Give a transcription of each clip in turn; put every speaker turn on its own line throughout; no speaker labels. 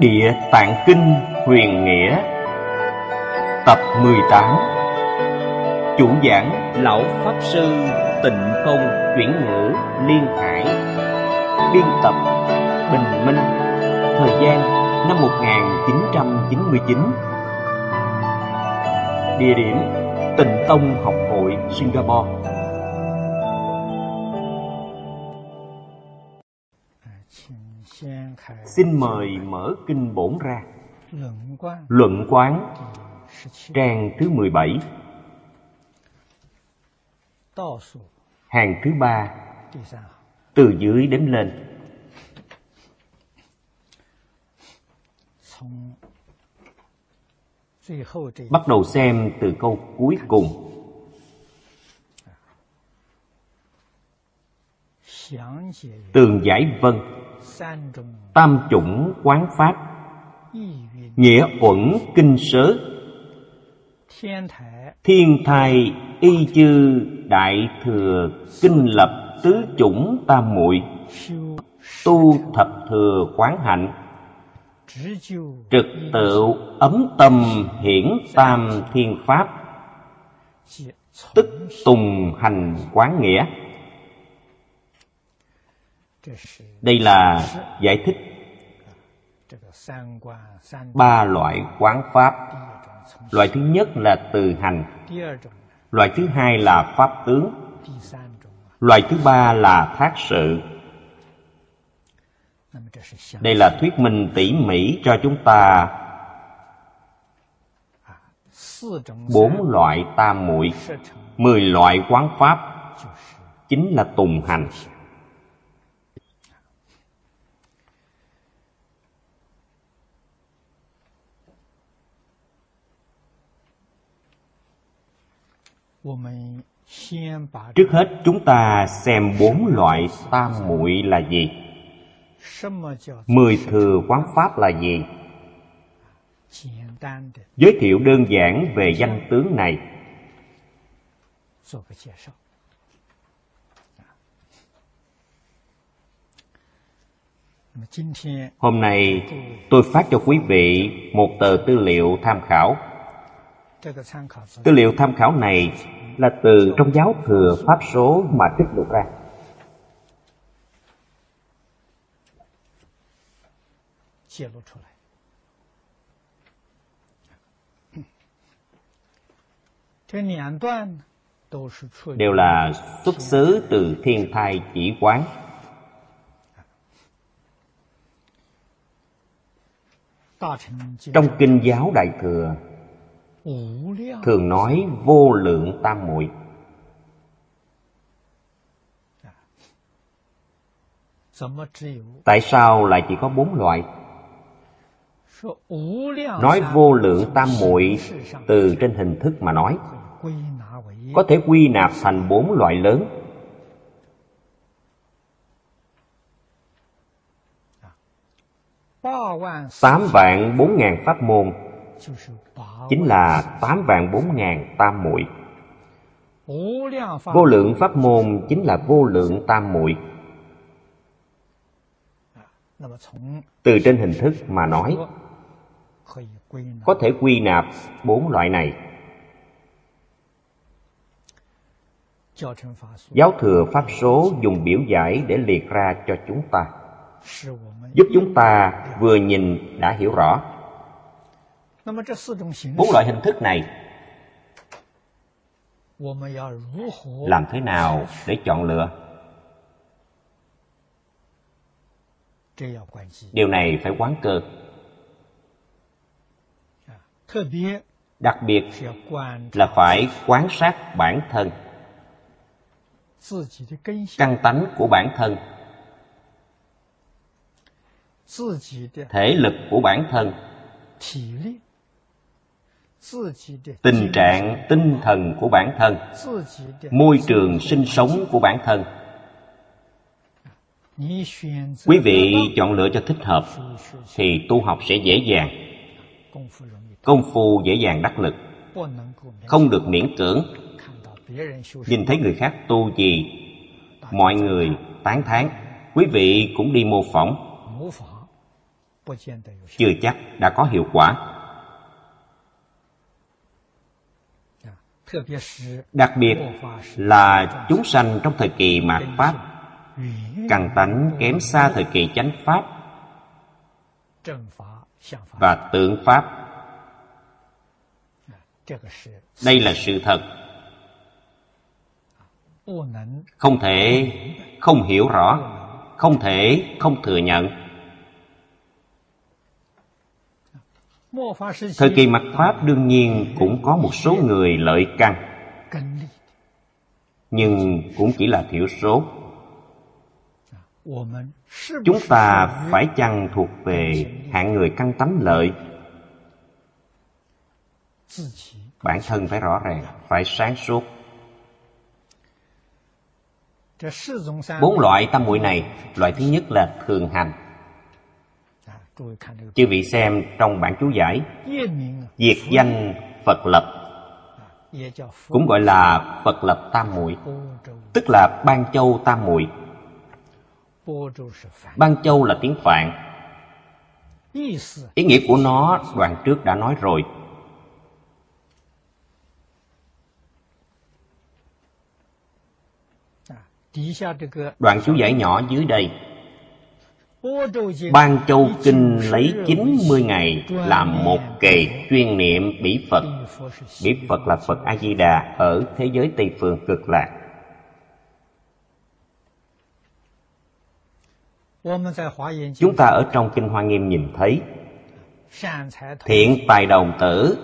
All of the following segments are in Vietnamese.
Địa Tạng Kinh Huyền Nghĩa. Tập 18 Chủ giảng Lão Pháp Sư Tịnh Công Chuyển ngữ Liên Hải. Biên tập Bình Minh. Thời gian năm 1999 Địa điểm Tịnh Tông Học hội, Singapore. Xin mời mở kinh bổn ra. Luận quán. Trang thứ 17 Hàng thứ ba. Từ dưới đếm lên. Bắt đầu xem từ câu cuối cùng. Tường giải vân Tam chủng quán pháp. Nghĩa uẩn kinh sớ. Thiên thai y chư đại thừa Kinh lập tứ chủng tam muội. Tu thập thừa quán hạnh. Trực tự ấm tâm hiển tam thiên pháp. Tức tùng hành quán nghĩa đây là giải thích ba loại quán pháp. Loại thứ nhất là từ hành. Loại thứ hai là pháp tướng. Loại thứ ba là thác sự. Đây là thuyết minh tỉ mỉ cho chúng ta bốn loại tam muội, mười loại quán pháp, chính là tùng hành. Trước hết chúng ta xem bốn loại tam muội là gì? Mười thừa quán pháp là gì? Giới thiệu đơn giản về danh tướng này. Hôm nay tôi phát cho quý vị một tờ tư liệu tham khảo Tư liệu tham khảo này là từ trong giáo thừa Pháp số mà trích được ra. Đều là xuất xứ từ thiên thai chỉ quán. Trong kinh giáo Đại Thừa thường nói vô lượng tam muội. Tại sao lại chỉ có bốn loại? Nói vô lượng tam muội từ trên hình thức mà nói. Có thể quy nạp thành bốn loại lớn. Tám vạn bốn ngàn pháp môn chính là tám vạn bốn ngàn tam muội. Vô lượng pháp môn chính là vô lượng tam muội. Từ trên hình thức mà nói, có thể quy nạp bốn loại này. Giáo thừa pháp số dùng biểu giải để liệt ra cho chúng ta. Giúp chúng ta vừa nhìn đã hiểu rõ bốn loại hình thức này làm thế nào để chọn lựa？điều này phải quán cơ。đặc biệt là phải quan sát bản thân。căn tánh của bản thân。thể lực của bản thân tình trạng tinh thần của bản thân. môi trường sinh sống của bản thân. quý vị chọn lựa cho thích hợp thì tu học sẽ dễ dàng. công phu dễ dàng đắc lực. không được miễn cưỡng. nhìn thấy người khác tu gì mọi người tán thán. Quý vị cũng đi mô phỏng. Chưa chắc đã có hiệu quả. đặc biệt là chúng sanh trong thời kỳ mạt pháp càng tánh kém xa thời kỳ chánh pháp và tượng pháp. Đây là sự thật. Không thể không hiểu rõ, không thể không thừa nhận. Thời kỳ mặt Pháp đương nhiên cũng có một số người lợi căn. Nhưng cũng chỉ là thiểu số. Chúng ta phải chăng thuộc về hạng người căn tánh lợi? Bản thân phải rõ ràng, phải sáng suốt. Bốn loại tam muội này Loại thứ nhất là thường hành. Chư vị xem trong bản chú giải Diệt danh Phật lập Cũng gọi là Phật lập tam muội Tức là Ban Châu tam muội. Ban Châu là tiếng Phạn. Ý nghĩa của nó đoạn trước đã nói rồi. Đoạn chú giải nhỏ dưới đây. Ban Châu Kinh lấy
90
ngày làm một kỳ chuyên niệm bỉ Phật. Bỉ Phật là Phật A-di-đà ở thế giới Tây Phương cực lạc. Chúng ta ở trong Kinh Hoa Nghiêm nhìn thấy Thiện tài đồng tử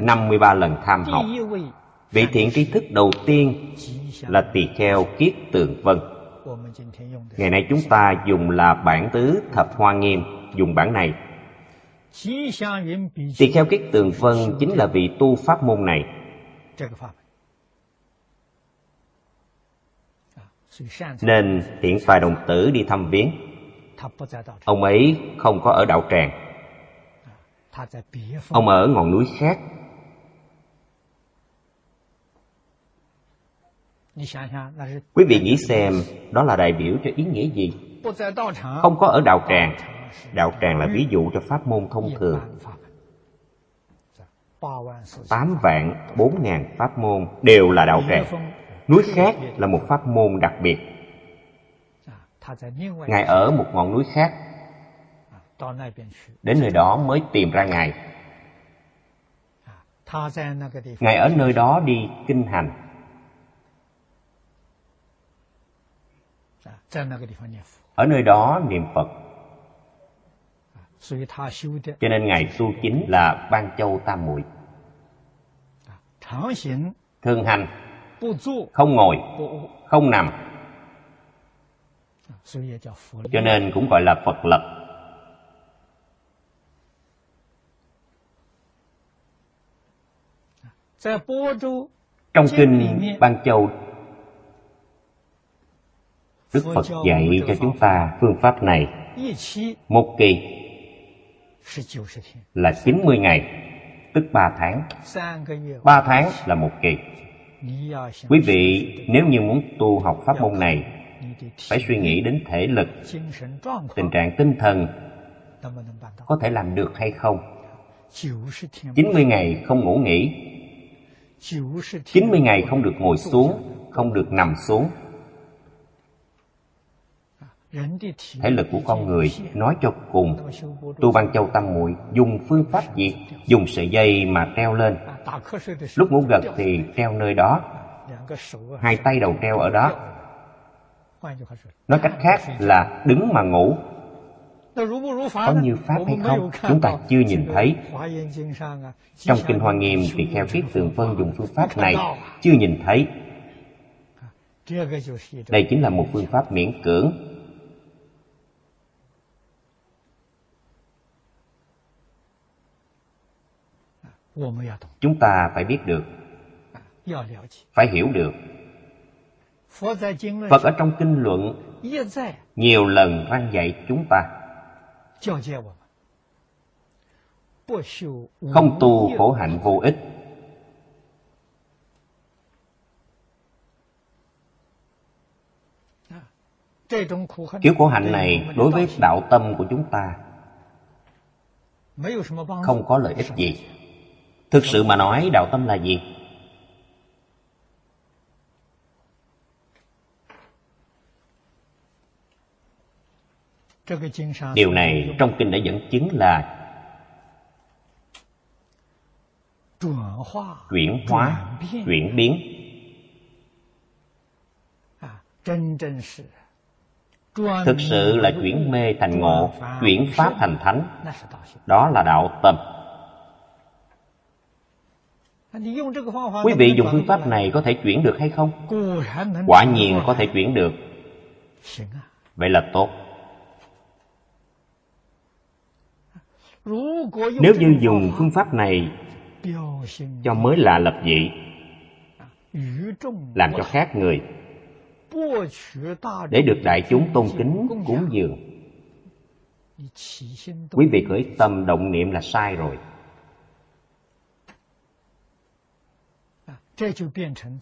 53 lần tham học Vị thiện trí thức đầu tiên là tỳ kheo kiết tường vân ngày nay chúng ta dùng là bản tứ thập hoa nghiêm dùng bản này. Tỳ kheo kiết tường vân chính là vị tu pháp môn này. Nên hiện tại đồng tử đi thăm viếng. Ông ấy không có ở đạo tràng. Ông ở ngọn núi khác. Quý vị nghĩ xem đó là đại biểu cho ý nghĩa gì? Không có ở đạo tràng. Đạo tràng là ví dụ cho pháp môn thông thường. Tám vạn bốn ngàn pháp môn đều là đạo tràng. Núi khác là một pháp môn đặc biệt. Ngài ở một ngọn núi khác. Đến nơi đó mới tìm ra Ngài. Ngài ở nơi đó đi kinh hành ở nơi đó niệm phật. Cho nên ngài tu chính là ban châu tam muội. Thường hành. Không ngồi. Không nằm. Cho nên cũng gọi là phật lập. Trong kinh ban châu Đức Phật dạy cho chúng ta phương pháp này. Một kỳ là 90 ngày, tức 3 tháng. 3 tháng là một kỳ. Quý vị nếu như muốn tu học pháp môn này Phải suy nghĩ đến thể lực, tình trạng tinh thần Có thể làm được hay không? 90 ngày không ngủ nghỉ. 90 ngày không được ngồi xuống, không được nằm xuống thể lực của con người nói cho cùng. Tu văn châu tâm muội dùng phương pháp gì? Dùng sợi dây mà treo lên. Lúc ngủ gật thì treo nơi đó. Hai tay đầu treo ở đó. Nói cách khác là đứng mà ngủ. Có như pháp hay không? Chúng ta chưa nhìn thấy. Trong kinh hoa nghiêm thì
theo
kiết tường
phân
dùng phương pháp này chưa nhìn thấy. Đây chính là một phương pháp miễn cưỡng. chúng ta phải biết được. phải hiểu được. phật ở trong kinh luận nhiều lần răn dạy chúng ta. không tu khổ hạnh vô ích. Kiểu khổ hạnh này đối với đạo tâm của chúng ta không có lợi ích gì thực sự mà nói, đạo tâm là gì? Điều này trong kinh đã dẫn chứng là chuyển hóa, chuyển biến. Thực sự là chuyển mê thành ngộ, chuyển pháp thành thánh. Đó là đạo tâm. Quý vị dùng phương pháp này có thể chuyển được hay không? Quả nhiên có thể chuyển được. Vậy là tốt. Nếu như dùng phương pháp này Cho mới lạ lập dị Làm cho khác người. Để được đại chúng tôn kính cúng dường. Quý vị khởi tâm động niệm là sai rồi.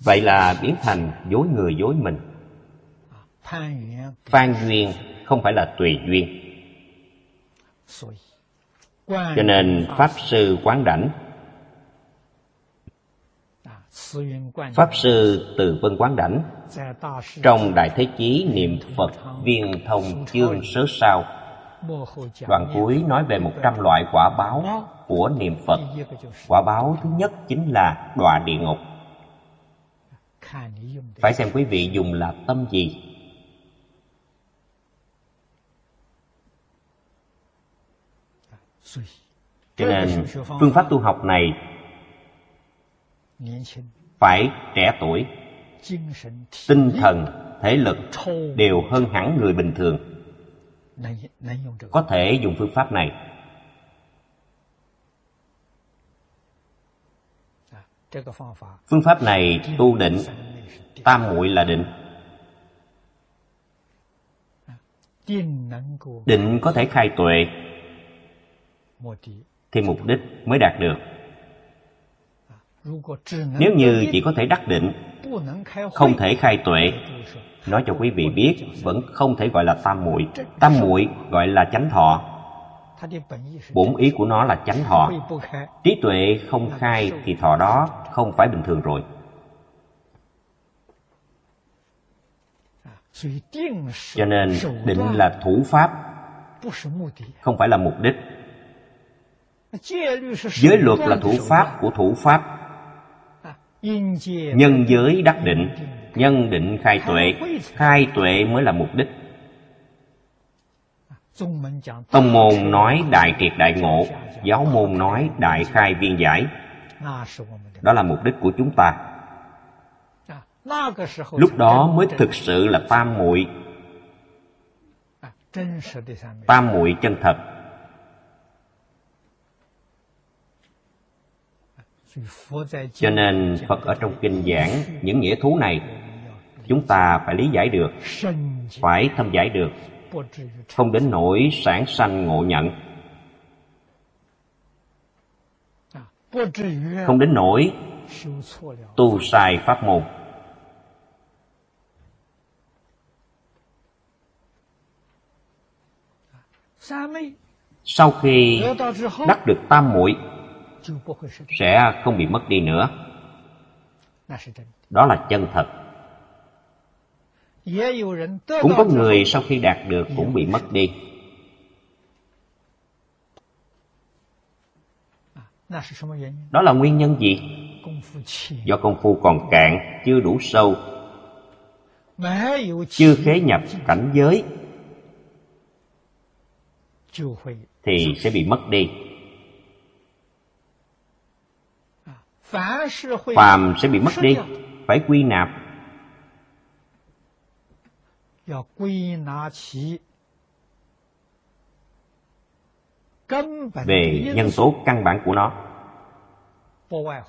vậy là biến thành dối người dối mình. phan duyên không phải là tùy duyên. cho nên pháp sư quán đảnh pháp sư từ vân quán đảnh trong đại thế chí niệm phật viên thông chương sớ sao đoạn cuối nói về một trăm loại quả báo của niệm phật. quả báo thứ nhất chính là đọa địa ngục. Phải xem quý vị dùng là tâm gì. Cho nên phương pháp tu học này Phải trẻ tuổi Tinh thần, thể lực đều hơn hẳn người bình thường. Có thể dùng phương pháp này. phương pháp này tu định, tam muội là định. Định có thể khai tuệ. Thì mục đích mới đạt được. Nếu như chỉ có thể đắc định, không thể khai tuệ, nói cho quý vị biết, vẫn không thể gọi là tam muội. Tam muội gọi là chánh thọ. Bốn ý của nó là chánh thọ. Trí tuệ không khai thì thọ đó không phải bình thường rồi.
À,
Cho nên định là thủ pháp, không phải là mục đích. Giới luật là thủ pháp của thủ pháp.
À,
nhân giới đắc định, nhân định khai tuệ, khai tuệ mới là mục đích. Tông môn nói đại triệt đại ngộ Giáo môn nói đại khai viên giải. Đó là mục đích của chúng ta. Lúc đó mới thực sự là tam muội. Tam muội chân thật. Cho nên Phật ở trong kinh giảng những nghĩa thú này Chúng ta phải lý giải được Phải thâm giải được không đến nỗi sản sanh ngộ nhận. Không đến nỗi tu sai pháp môn. Sau khi đắc được tam muội, sẽ không bị mất đi nữa. Đó là chân thật. Cũng có người sau khi đạt được cũng bị mất đi Đó là nguyên nhân gì? Do công phu còn cạn, chưa đủ sâu Chưa khế nhập cảnh giới Thì sẽ bị mất đi Phàm sẽ bị mất đi Phải quy nạp
要归纳其根本的
về
因
nhân
素，
tố căn bản của nó
不外乎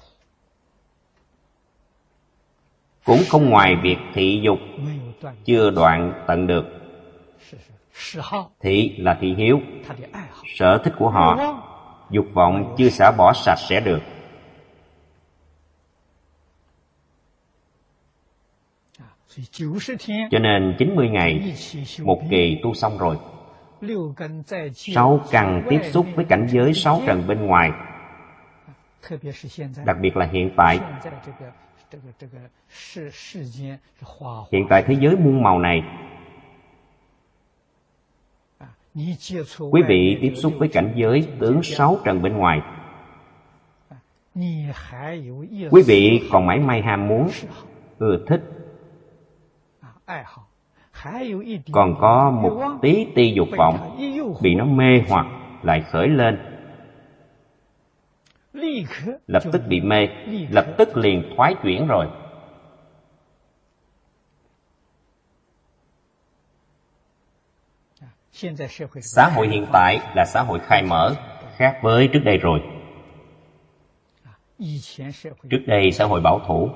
cũng không ngoài việc thị dục
没有断，
chưa đoạn tận được
是是嗜好，
thị là thị hiếu
他的爱好，
sở thích của
欲
họ
望
dục vọng chưa xả bỏ sạch sẽ được Cho nên 90 ngày một kỳ tu xong rồi. Sáu
cần
tiếp xúc với cảnh giới sáu trần bên ngoài. Đặc biệt là hiện tại. Hiện tại thế giới muôn màu này quý vị tiếp xúc với cảnh giới tướng sáu trần bên ngoài quý vị còn mãi may ham muốn ưa thích còn có một tí ti dục vọng bị nó mê hoặc lại khởi lên. Lập tức bị mê lập tức liền thoái chuyển rồi. Xã hội hiện tại là xã hội khai mở khác với trước đây rồi. trước đây xã hội bảo thủ.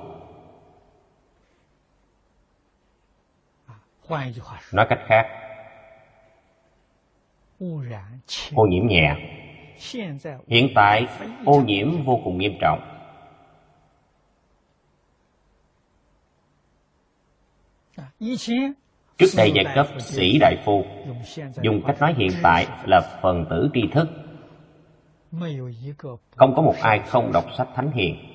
nói cách
khác。ô
nhiễm nhẹ。hiện tại ô nhiễm vô cùng nghiêm trọng。trước đây giai cấp sĩ đại phu dùng cách nói hiện tại là phần tử tri thức。không có một ai không đọc sách thánh hiền。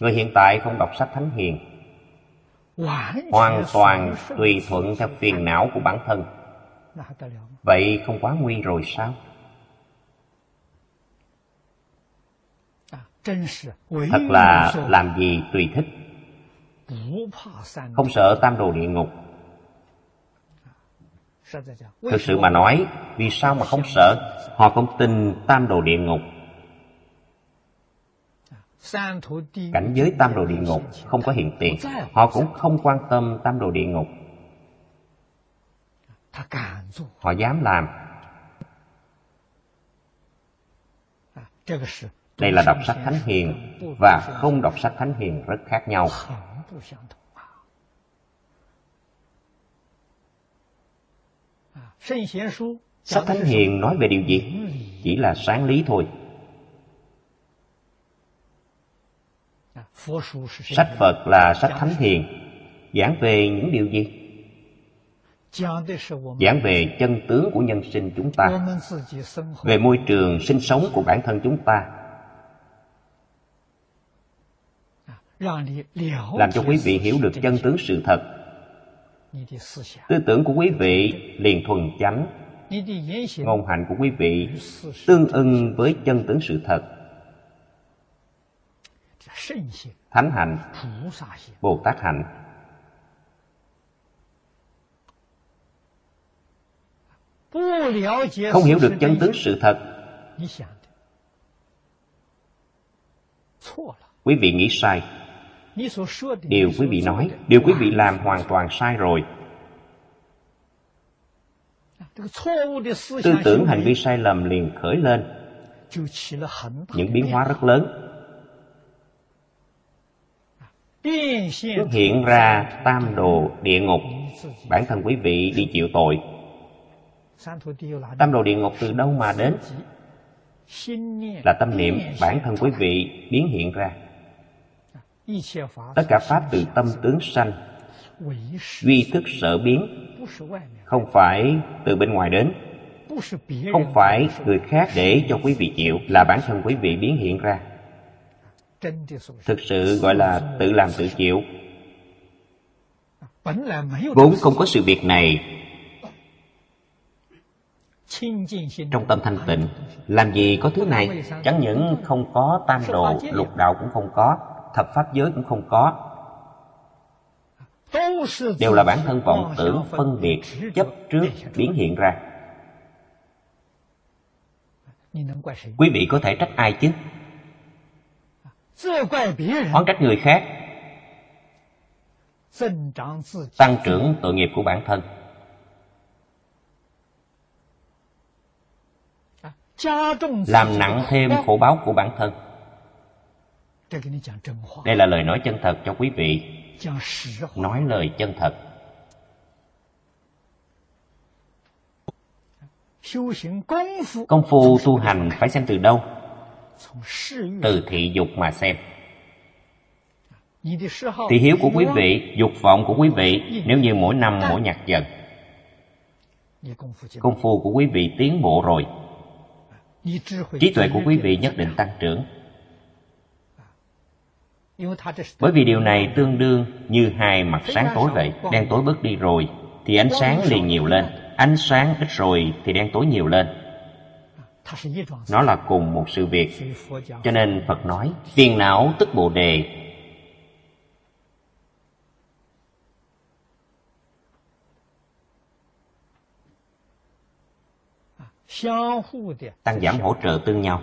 Người hiện tại không đọc sách thánh hiền. Hoàn toàn tùy thuận theo phiền não của bản thân. Vậy không quá nguy rồi sao? Thật là làm gì tùy thích. Không sợ tam đồ địa ngục. Thực sự mà nói, Vì sao mà không sợ? Họ không tin tam đồ địa ngục cảnh giới tam đồ địa ngục không có hiện tiền. Họ cũng không quan tâm tam đồ địa ngục. Họ dám làm.
À,
Đây là đọc sách thánh hiền và không đọc sách thánh hiền rất khác nhau.
À,
sách thánh hiền nói về điều gì? Chỉ là sáng lý thôi. Sách Phật là sách thánh hiền, Giảng về những điều gì? Giảng về chân tướng của nhân sinh chúng ta Về môi trường sinh sống của bản thân chúng ta. Làm cho quý vị hiểu được chân tướng sự thật. Tư tưởng của quý vị liền thuần chánh. Ngôn hạnh của quý vị tương ưng với chân tướng sự thật thánh hạnh. bồ tát hạnh. không hiểu được chân tướng sự thật. quý vị nghĩ sai. điều quý vị nói điều quý vị làm hoàn toàn sai rồi.
À,
Tư tưởng hành vi sai lầm liền khởi lên. những biến hóa rất lớn xuất hiện ra tam đồ địa ngục. Bản thân quý vị đi chịu tội. Tam đồ địa ngục từ đâu mà đến? Là tâm niệm bản thân quý vị biến hiện ra. Tất cả Pháp từ tâm tướng sanh, Duy thức sở biến, Không phải từ bên ngoài đến, Không phải người khác để cho quý vị chịu, Là bản thân quý vị biến hiện ra thực sự gọi là tự làm tự chịu. Vốn không có sự việc này. Trong tâm thanh tịnh làm gì có thứ này? Chẳng những không có tam đồ lục đạo cũng không có thập pháp giới cũng không có. Đều là bản thân vọng tưởng phân biệt chấp trước biến hiện ra. Quý vị có thể trách ai chứ? oán trách người khác. tăng trưởng tội nghiệp của bản thân. Làm nặng thêm khổ báo của bản thân. Đây là lời nói chân thật cho quý vị. Nói lời chân thật. Công phu tu hành phải xem từ đâu? từ thị dục mà xem. thị hiếu của quý vị dục vọng của quý vị nếu như mỗi năm mỗi nhặt dần công phu của quý vị tiến bộ rồi. trí tuệ của quý vị nhất định tăng trưởng. bởi vì điều này tương đương như hai mặt sáng tối vậy. đen tối bớt đi rồi thì ánh sáng liền nhiều lên. Ánh sáng ít rồi thì đen tối nhiều lên nó là cùng một sự việc. Cho nên phật nói phiền não tức bồ đề. tăng giảm hỗ trợ tương nhau.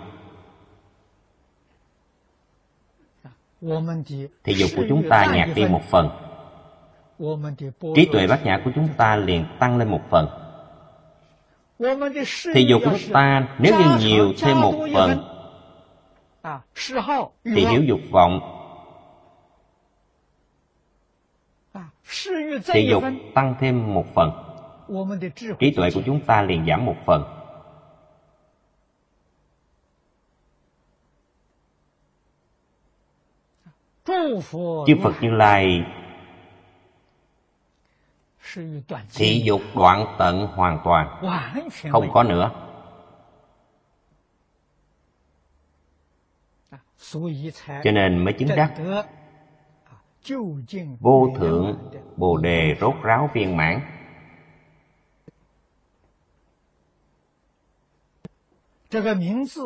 thì dục của chúng ta nhạt đi một phần。trí tuệ bát nhã của chúng ta liền tăng lên một phần thì dục của chúng ta nếu như nhiều thêm một phần thì hiểu dục vọng. Thì dục tăng thêm một phần. Trí tuệ của chúng ta liền giảm một phần. Chư phật như lai Thị dục đoạn tận hoàn toàn. Không có nữa. Cho nên mới chứng đắc. Vô thượng Bồ Đề rốt ráo viên mãn.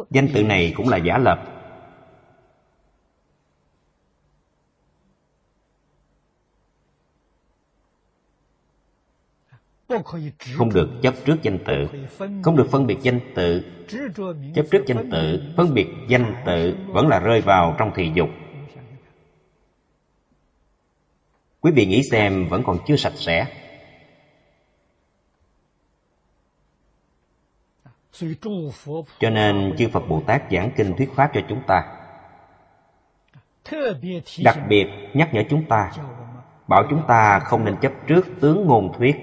Danh từ này cũng là giả lập. không được chấp trước danh tự, không được phân biệt danh tự. Chấp trước danh tự, phân biệt danh tự vẫn là rơi vào trong thị dục. Quý vị nghĩ xem vẫn còn chưa sạch sẽ. Cho nên chư phật bồ tát giảng kinh thuyết pháp cho chúng ta. Đặc biệt nhắc nhở chúng ta, bảo chúng ta không nên chấp trước tướng ngôn thuyết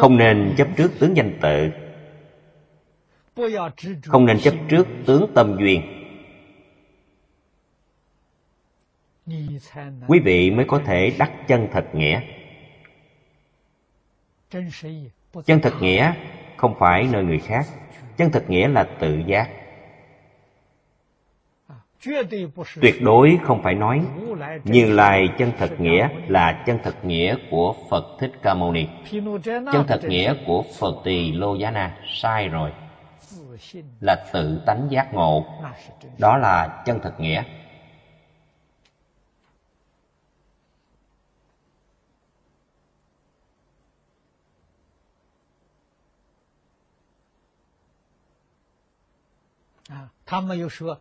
không nên chấp trước tướng danh tự. Không nên chấp trước tướng tâm duyên. Quý vị mới có thể đắc chân thật nghĩa. Chân thật nghĩa không phải nơi người khác. Chân thật nghĩa là tự giác tuyệt đối không phải nói như lai chân thật nghĩa là chân thật nghĩa của phật thích ca mâu ni. Chân thật nghĩa của phật tỳ lô giá na, sai rồi. Là tự tánh giác ngộ. Đó là chân thật nghĩa.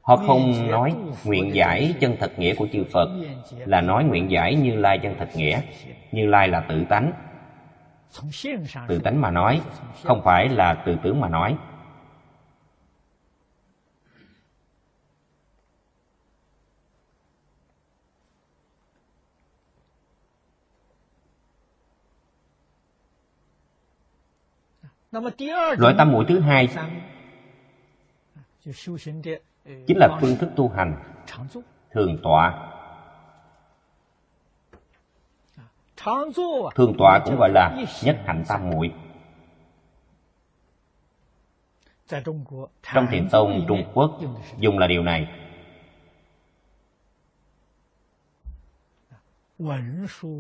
Họ không nói nguyện giải chân thật nghĩa của chư Phật là nói nguyện giải Như Lai chân thật nghĩa. Như Lai là tự tánh. Tự tánh mà nói, không phải là từ tướng mà nói. Loại tam mũi thứ hai chính là phương thức tu hành thường tọa. Thường tọa cũng gọi là nhất hạnh tam muội. trong thiền tông trung quốc dùng là điều này.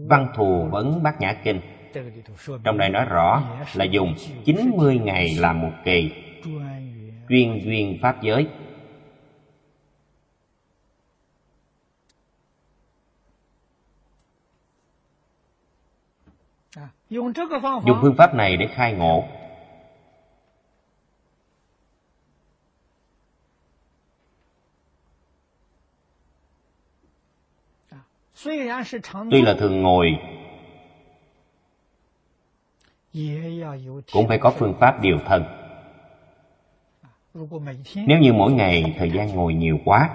Văn thù vấn bát nhã kinh. Trong đây nói rõ là dùng 90 ngày làm một kỳ chuyên duyên pháp giới.
À,
dùng phương pháp này để khai ngộ. Tuy là thường ngồi cũng phải có phương pháp điều thân nếu như mỗi ngày thời gian ngồi nhiều quá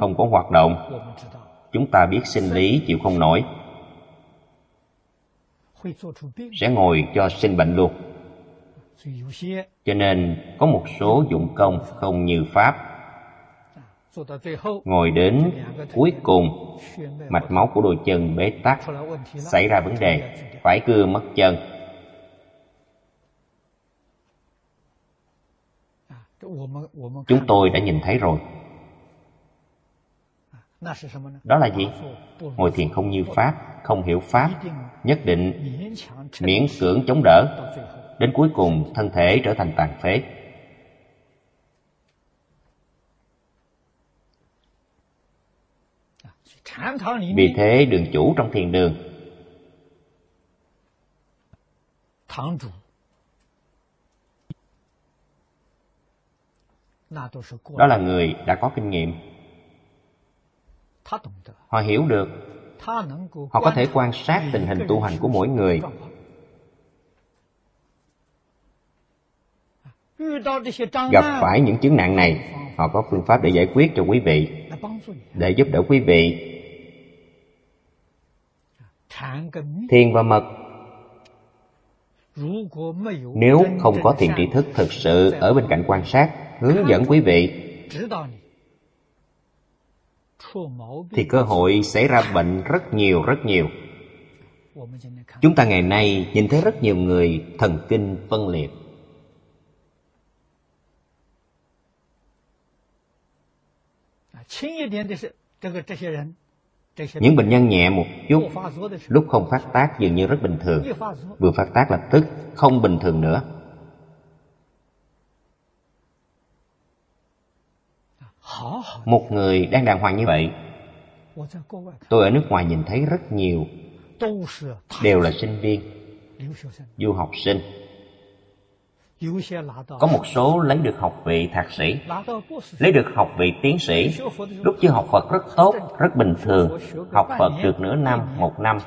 không có hoạt động chúng ta biết sinh lý chịu không nổi. sẽ ngồi cho sinh bệnh luôn. cho nên có một số dụng công không như pháp. ngồi đến cuối cùng mạch máu của đôi chân bế tắc xảy ra vấn đề phải cưa mất chân. Chúng tôi đã nhìn thấy rồi. Đó là gì? Ngồi thiền không như Pháp, không hiểu Pháp Nhất định miễn cưỡng chống đỡ. Đến cuối cùng thân thể trở thành tàn phế.
À,
Vì thế đường chủ trong thiền đường đó là người đã có kinh nghiệm. Họ hiểu được. Họ có thể quan sát tình hình tu hành của mỗi người. gặp phải những chứng nạn này họ có phương pháp để giải quyết cho quý vị. để giúp đỡ quý vị. Thiền và mật. nếu không có thiền tri thức thực sự ở bên cạnh quan sát hướng dẫn quý vị. Thì cơ hội xảy ra bệnh rất nhiều rất nhiều. Chúng ta ngày nay nhìn thấy rất nhiều người thần kinh phân liệt. Những bệnh nhân nhẹ một chút, lúc không phát tác dường như rất bình thường. Vừa phát tác lập tức, không bình thường nữa. Một người đang đàng hoàng như vậy, Tôi ở nước ngoài nhìn thấy rất nhiều, Đều là sinh viên, Du học sinh. Có một số lấy được học vị thạc sĩ, lấy được học vị tiến sĩ. Lúc chưa học phật rất tốt, rất bình thường, học phật được nửa năm, một năm.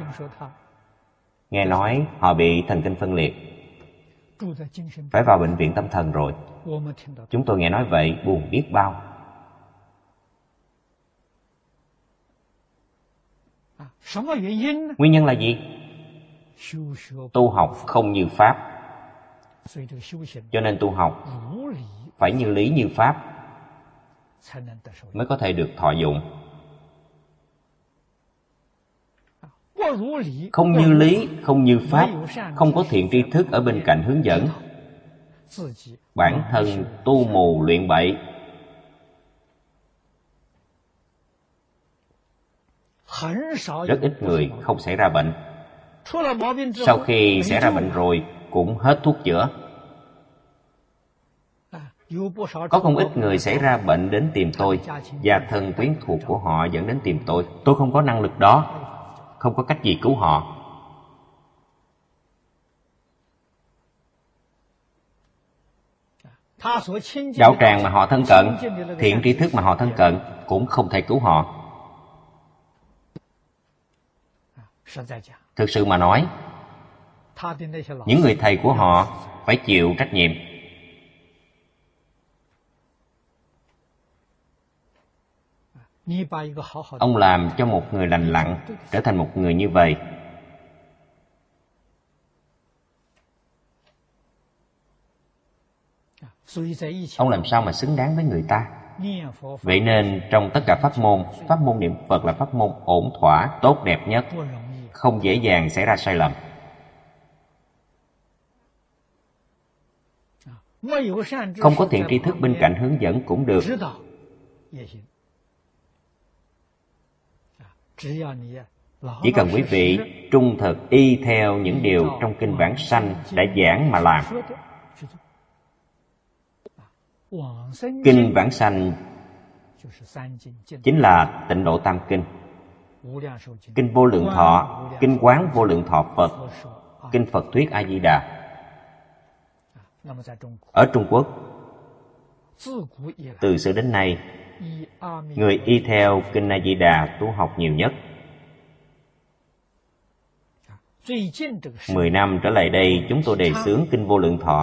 Nghe nói họ bị thần kinh phân liệt. Phải vào bệnh viện tâm thần rồi. Chúng tôi nghe nói vậy, buồn biết bao. Nguyên nhân là gì? Tu học không như Pháp. Cho nên tu học phải như lý như Pháp Mới có thể được thọ dụng. Không như lý, không như Pháp Không có thiện tri thức ở bên cạnh hướng dẫn. Bản thân tu mù luyện bậy. rất ít người không xảy ra bệnh. sau khi xảy ra bệnh rồi cũng hết thuốc chữa.
À,
có không ít người xảy ra bệnh đến tìm à, tôi và thân quyến thuộc của họ dẫn đến tìm tôi. Ừ. Tôi không có năng lực đó. Ừ. Không có cách gì cứu họ.
À,
đạo tràng mà họ thân cận thiện tri thức mà họ thân cận cũng không thể cứu họ. thực sự mà nói những người thầy của họ phải chịu trách nhiệm. ông làm cho một người lành lặn trở thành một người như vậy. ông làm sao mà xứng đáng với người ta? vậy nên trong tất cả pháp môn pháp môn niệm phật là pháp môn ổn thỏa tốt đẹp nhất không dễ dàng xảy ra sai lầm. Không có thiện tri thức bên cạnh hướng dẫn cũng được. Chỉ cần quý vị trung thực y theo những điều trong kinh bản sanh đã giảng mà làm. Kinh bản sanh chính là tịnh độ tam kinh kinh vô lượng thọ, kinh quán vô lượng thọ phật, kinh phật thuyết a di đà ở trung quốc, từ xưa đến nay, người y theo kinh a di đà tu học nhiều nhất. Mười năm trở lại đây, chúng tôi đề xướng kinh vô lượng thọ.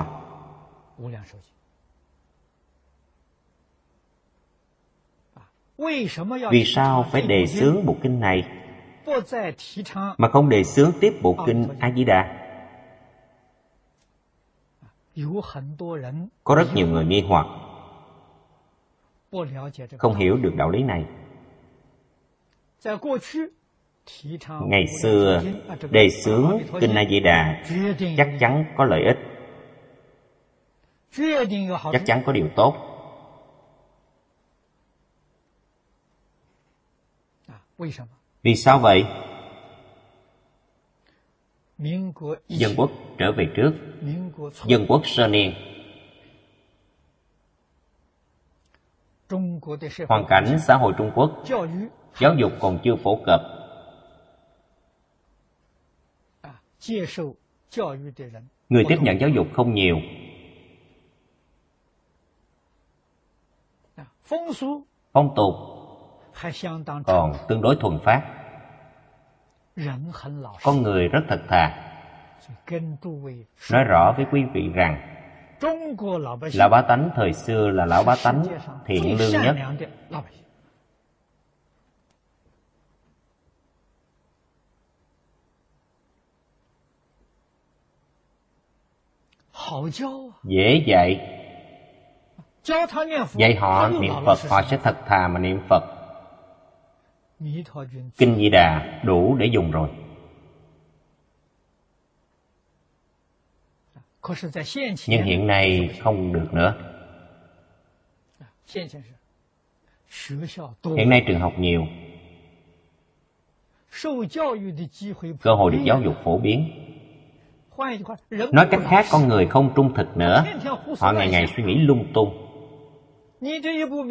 Vì sao phải đề xướng bộ kinh này mà không đề xướng tiếp bộ kinh A Di Đà? Có rất nhiều người nghi hoặc không hiểu được đạo lý này. Ngày xưa đề xướng kinh A Di Đà chắc chắn có lợi ích. Chắc chắn có điều tốt Vì sao vậy? Dân quốc trở về trước. Dân quốc sơ niên. Hoàn cảnh xã hội Trung Quốc Giáo dục còn chưa phổ cập. Người tiếp nhận giáo dục không nhiều.
À,
phong tục còn tương đối thuần phát. con người rất thật thà. nói rõ với quý vị rằng lão bá tánh thời xưa là lão bá tánh thiện lương nhất. dễ dạy. Dạy họ niệm phật họ sẽ thật thà mà niệm phật kinh di đà đủ để dùng rồi. Nhưng hiện nay không được nữa. Hiện nay trường học nhiều. Cơ hội được giáo dục phổ biến. Nói cách khác, con người không trung thực nữa. Họ ngày ngày suy nghĩ lung tung.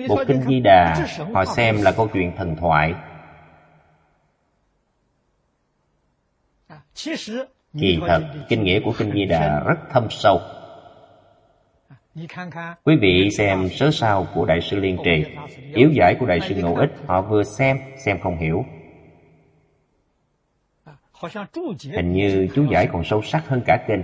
Bộ kinh di đà, họ xem là câu chuyện thần thoại. Kỳ thật, kinh nghĩa của Kinh Di Đà rất thâm sâu. Quý vị xem sớ sao của Đại sư Liên Trì, yếu giải của Đại sư Ngộ Ích, họ vừa xem, xem không hiểu. Hình như chú giải còn sâu sắc hơn cả kinh.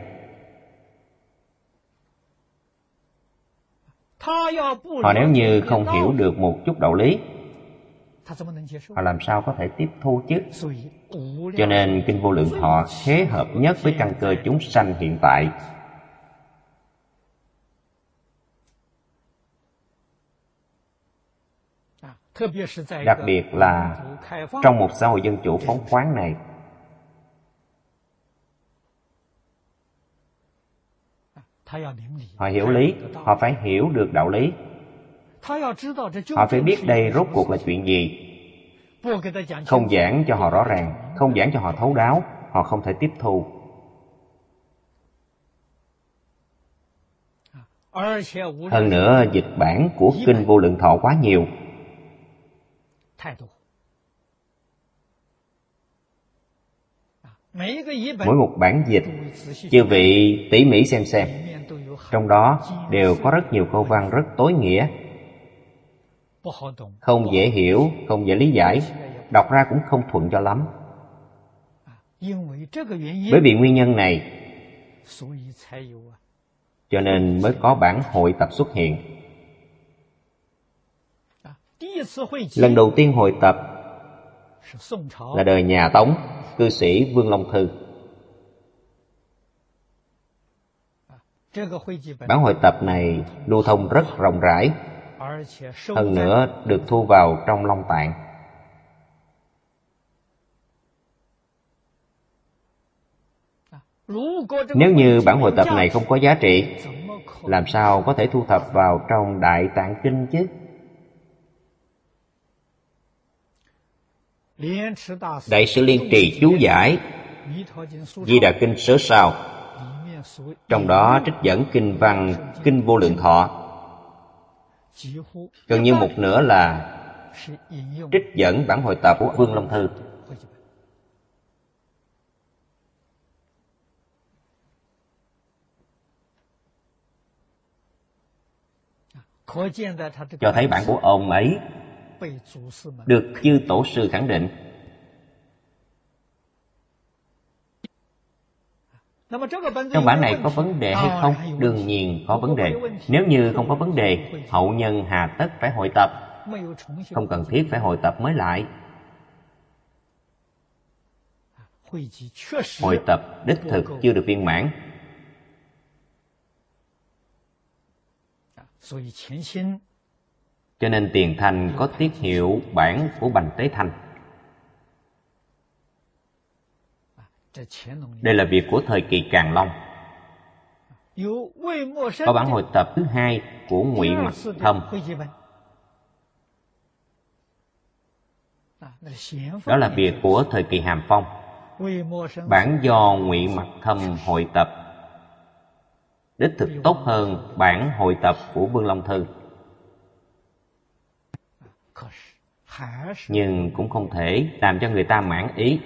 Họ nếu như không hiểu được một chút đạo lý
họ
làm sao có thể tiếp thu chứ? Cho nên kinh vô lượng thọ thế hợp nhất với căn cơ chúng sanh hiện tại. Đặc biệt là trong một xã hội dân chủ phóng khoáng này. Họ hiểu lý họ phải hiểu được đạo lý. Họ phải biết đây rốt cuộc là chuyện gì. Không giảng cho họ rõ ràng, Không giảng cho họ thấu đáo, Họ không thể tiếp thu. Hơn nữa, dịch bản của Kinh Vô Lượng Thọ quá nhiều. Mỗi một bản dịch, Chư vị tỉ mỉ xem xem. Trong đó đều có rất nhiều câu văn rất tối nghĩa. Không dễ hiểu, không dễ lý giải. Đọc ra cũng không thuận cho lắm. Bởi vì nguyên nhân này Cho nên mới có bản hội tập xuất hiện. Lần đầu tiên hội tập Là đời nhà Tống, cư sĩ Vương Long Thư. Bản hội tập này lưu thông rất rộng rãi hơn nữa được thu vào trong long tạng. Nếu như bản hội tập này không có giá trị làm sao có thể thu thập vào trong đại tạng kinh chứ? Đại sư liên trì chú giải di đà kinh sớ sao. Trong đó trích dẫn kinh văn kinh vô lượng thọ gần như một nửa là trích dẫn bản hồi tập của vương long thư. cho thấy bản của ông ấy được chư tổ sư khẳng định. Trong bản này có vấn đề hay không? Đương nhiên có vấn đề. Nếu như không có vấn đề, hậu nhân hà tất phải hội tập. Không cần thiết phải hội tập mới lại. Hội tập đích thực chưa được viên mãn. Cho nên tiền thành có tiết hiệu bản của bành tế thanh đây là việc của thời kỳ càn long. Có bản hội tập thứ hai của ngụy mặc thâm đó là việc của thời kỳ hàm phong. Bản do ngụy mặc thâm hội tập. Đích thực tốt hơn bản hội tập của vương long thư. Nhưng cũng không thể làm cho người ta mãn ý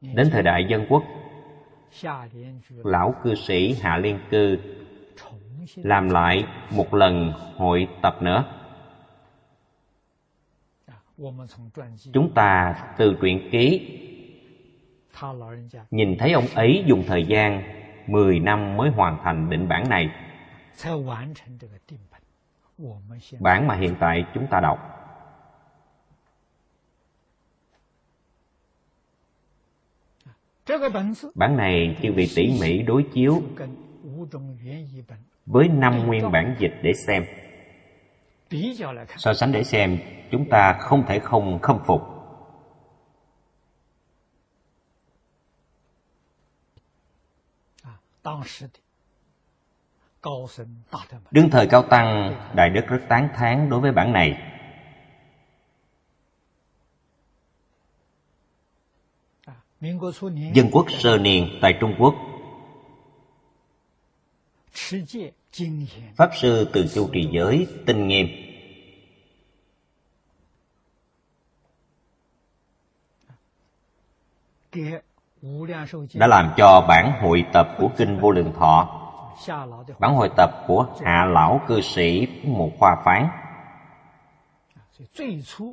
đến thời đại dân quốc, lão cư sĩ hạ liên cư làm lại một lần hội tập nữa. Chúng ta từ truyện ký nhìn thấy ông ấy dùng thời gian 10 năm mới hoàn thành định bản này. Bản mà hiện tại chúng ta đọc. Bản này chưa bị tỉ mỉ đối chiếu với năm nguyên bản dịch để xem. so sánh để xem chúng ta không thể không khâm phục. Đương thời cao tăng đại đức rất tán thán đối với bản này dân quốc sơ niên tại trung quốc. pháp sư từ chu trì giới tinh nghiêm. Đã làm cho bản hội tập của kinh vô lượng thọ bản hội tập của hạ lão cư sĩ một khoa phán.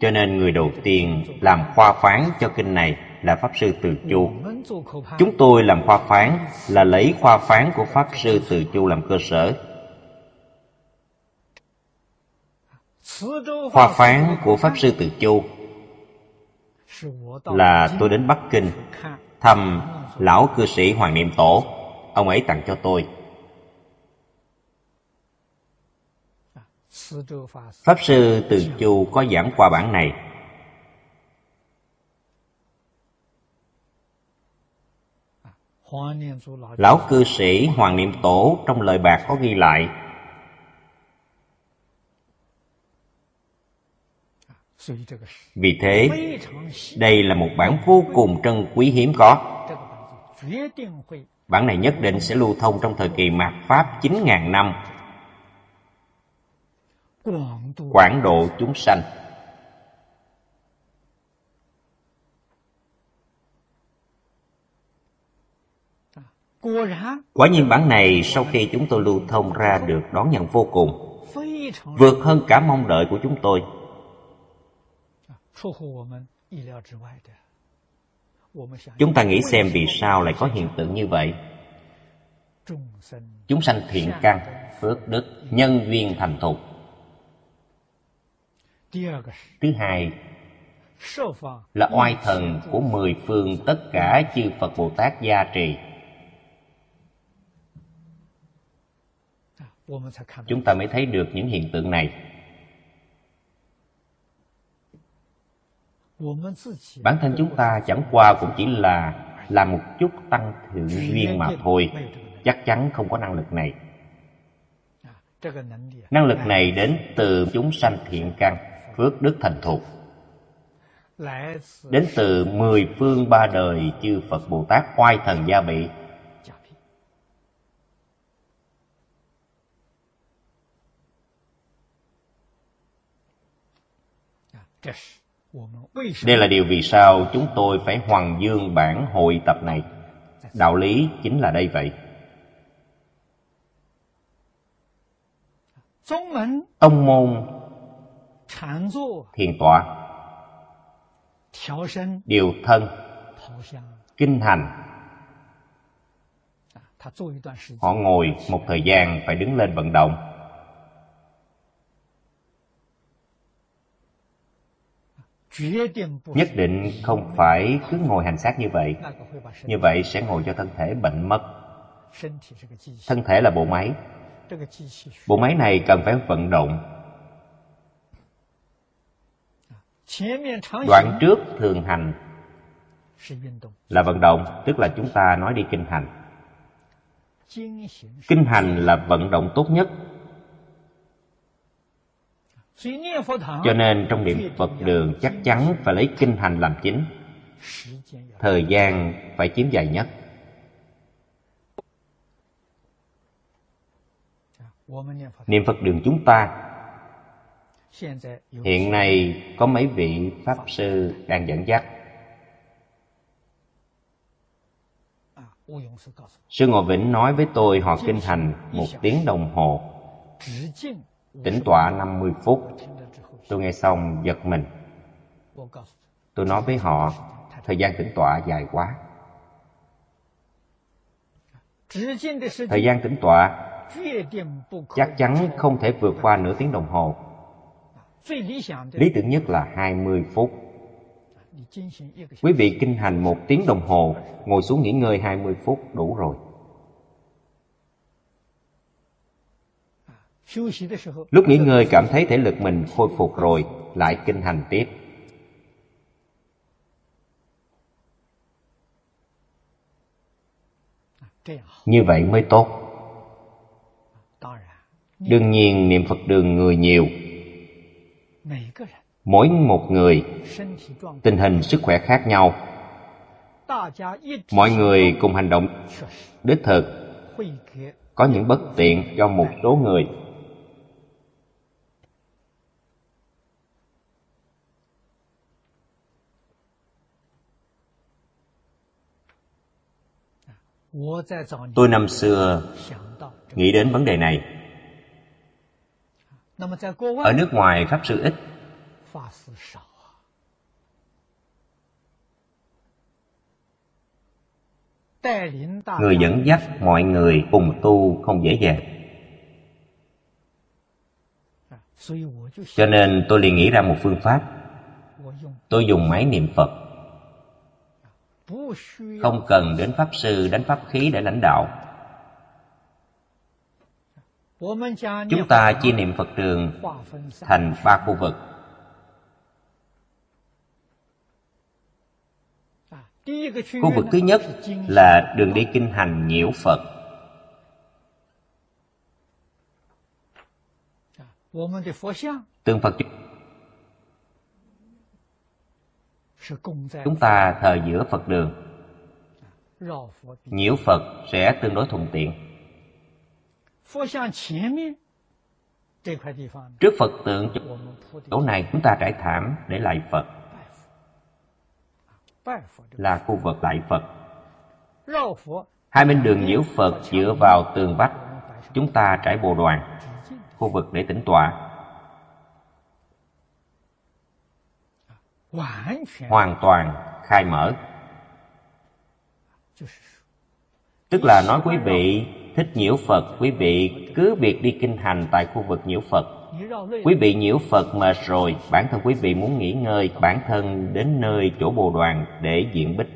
Cho nên người đầu tiên làm khoa phán cho kinh này là pháp sư từ chu. Chúng tôi làm khoa phán là lấy khoa phán của pháp sư từ chu làm cơ sở. Khoa phán của pháp sư từ chu là tôi đến bắc kinh thăm lão cư sĩ hoàng niệm tổ. Ông ấy tặng cho tôi. Pháp sư từ chu có giảng qua bản này lão cư sĩ hoàng niệm tổ trong lời bạc có ghi lại. Vì thế, đây là một bản vô cùng trân quý hiếm có. Bản này nhất định sẽ lưu thông trong thời kỳ mạt pháp 9.000 năm. Quảng độ chúng sanh. Quả nhiên bản này sau khi chúng tôi lưu thông ra được đón nhận vô cùng, vượt hơn cả mong đợi của chúng tôi. Chúng ta nghĩ xem vì sao lại có hiện tượng như vậy. Chúng sanh thiện căn, phước đức, nhân duyên thành thục. Thứ hai, là oai thần của mười phương tất cả chư phật bồ tát gia trì. Chúng ta mới thấy được những hiện tượng này. bản thân chúng ta chẳng qua cũng chỉ là làm một chút tăng thượng duyên mà thôi. chắc chắn không có năng lực này. Năng lực này đến từ chúng sanh thiện căn phước đức thành thục. Đến từ mười phương ba đời chư phật bồ tát oai thần gia bị Đây là điều vì sao chúng tôi phải hoàng dương bản hội tập này. Đạo lý chính là đây vậy. Tông môn thiền tọa điều thân kinh hành
à,
họ ngồi một thời gian phải đứng lên vận động nhất định không phải cứ ngồi hành xác như vậy. Như vậy sẽ ngồi cho thân thể bệnh mất. Thân thể là bộ máy. Bộ máy này cần phải vận động. Đoạn trước thường hành là vận động, tức là chúng ta nói đi kinh hành. Kinh hành là vận động tốt nhất. Cho nên trong niệm Phật đường chắc chắn phải lấy kinh hành làm chính Thời gian phải chiếm dài nhất Niệm Phật đường chúng ta Hiện nay có mấy vị Pháp Sư đang dẫn dắt Sư Ngộ Vĩnh nói với tôi họ kinh hành một tiếng đồng hồ tĩnh tọa 50 phút. Tôi nghe xong giật mình. Tôi nói với họ, thời gian tĩnh tọa dài quá. Thời gian tĩnh tọa chắc chắn không thể vượt qua nửa tiếng đồng hồ. Lý tưởng nhất là 20 phút. Quý vị kinh hành một tiếng đồng hồ, ngồi xuống nghỉ ngơi 20 phút đủ rồi. Lúc nghỉ ngơi cảm thấy thể lực mình khôi phục rồi, lại kinh hành tiếp. Như vậy mới tốt. Đương nhiên niệm Phật đường người nhiều. Mỗi một người tình hình sức khỏe khác nhau. Mọi người cùng hành động đích thực có những bất tiện cho một số người tôi năm xưa nghĩ đến vấn đề này. ở nước ngoài pháp sư ít. người dẫn dắt mọi người cùng tu không dễ dàng. Cho nên tôi liền nghĩ ra một phương pháp. tôi dùng máy niệm phật không cần đến pháp sư đánh pháp khí để lãnh đạo. Chúng ta chia niệm phật đường thành ba khu vực. Khu vực thứ nhất là đường đi kinh hành nhiễu phật. Tương phật chúng ta thờ giữa phật đường. Nhiễu phật sẽ tương đối thuận tiện. Trước phật tượng chỗ này chúng ta trải thảm để lại phật. Là khu vực lại phật. Hai bên đường nhiễu phật dựa vào tường vách. Chúng ta trải bồ đoàn khu vực để tĩnh tọa. hoàn toàn khai mở. Tức là nói quý vị thích nhiễu phật quý vị cứ việc đi kinh hành tại khu vực nhiễu phật. Quý vị nhiễu phật mệt rồi bản thân quý vị muốn nghỉ ngơi bản thân đến nơi chỗ bồ đoàn để diện bích.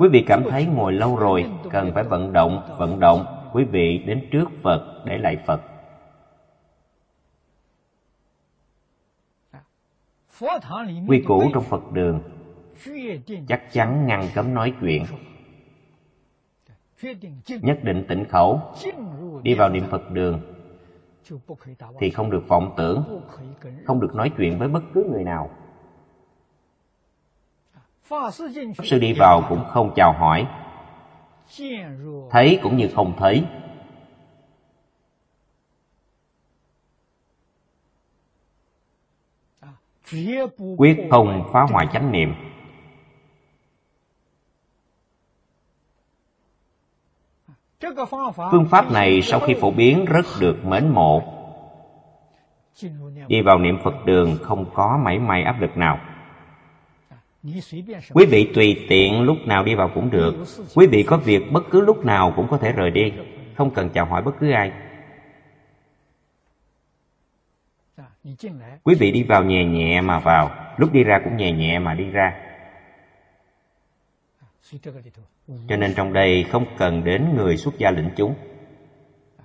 Quý vị cảm thấy ngồi lâu rồi cần phải vận động vận động. Quý vị đến trước phật để lại phật. quy củ trong phật đường chắc chắn ngăn cấm nói chuyện. Nhất định tỉnh khẩu đi vào niệm phật đường thì không được vọng tưởng không được nói chuyện với bất cứ người nào. Sư đi vào cũng không chào hỏi thấy cũng như không thấy. quyết không phá hoại chánh niệm. Phương pháp này sau khi phổ biến rất được mến mộ. Đi vào niệm phật đường không có mảy may áp lực nào. Quý vị tùy tiện lúc nào đi vào cũng được. Quý vị có việc bất cứ lúc nào cũng có thể rời đi. Không cần chào hỏi bất cứ ai. Quý vị đi vào nhẹ nhẹ mà vào, lúc đi ra cũng nhẹ nhẹ mà đi ra.
À,
cho nên trong đây không cần đến người xuất gia lĩnh chúng.
À,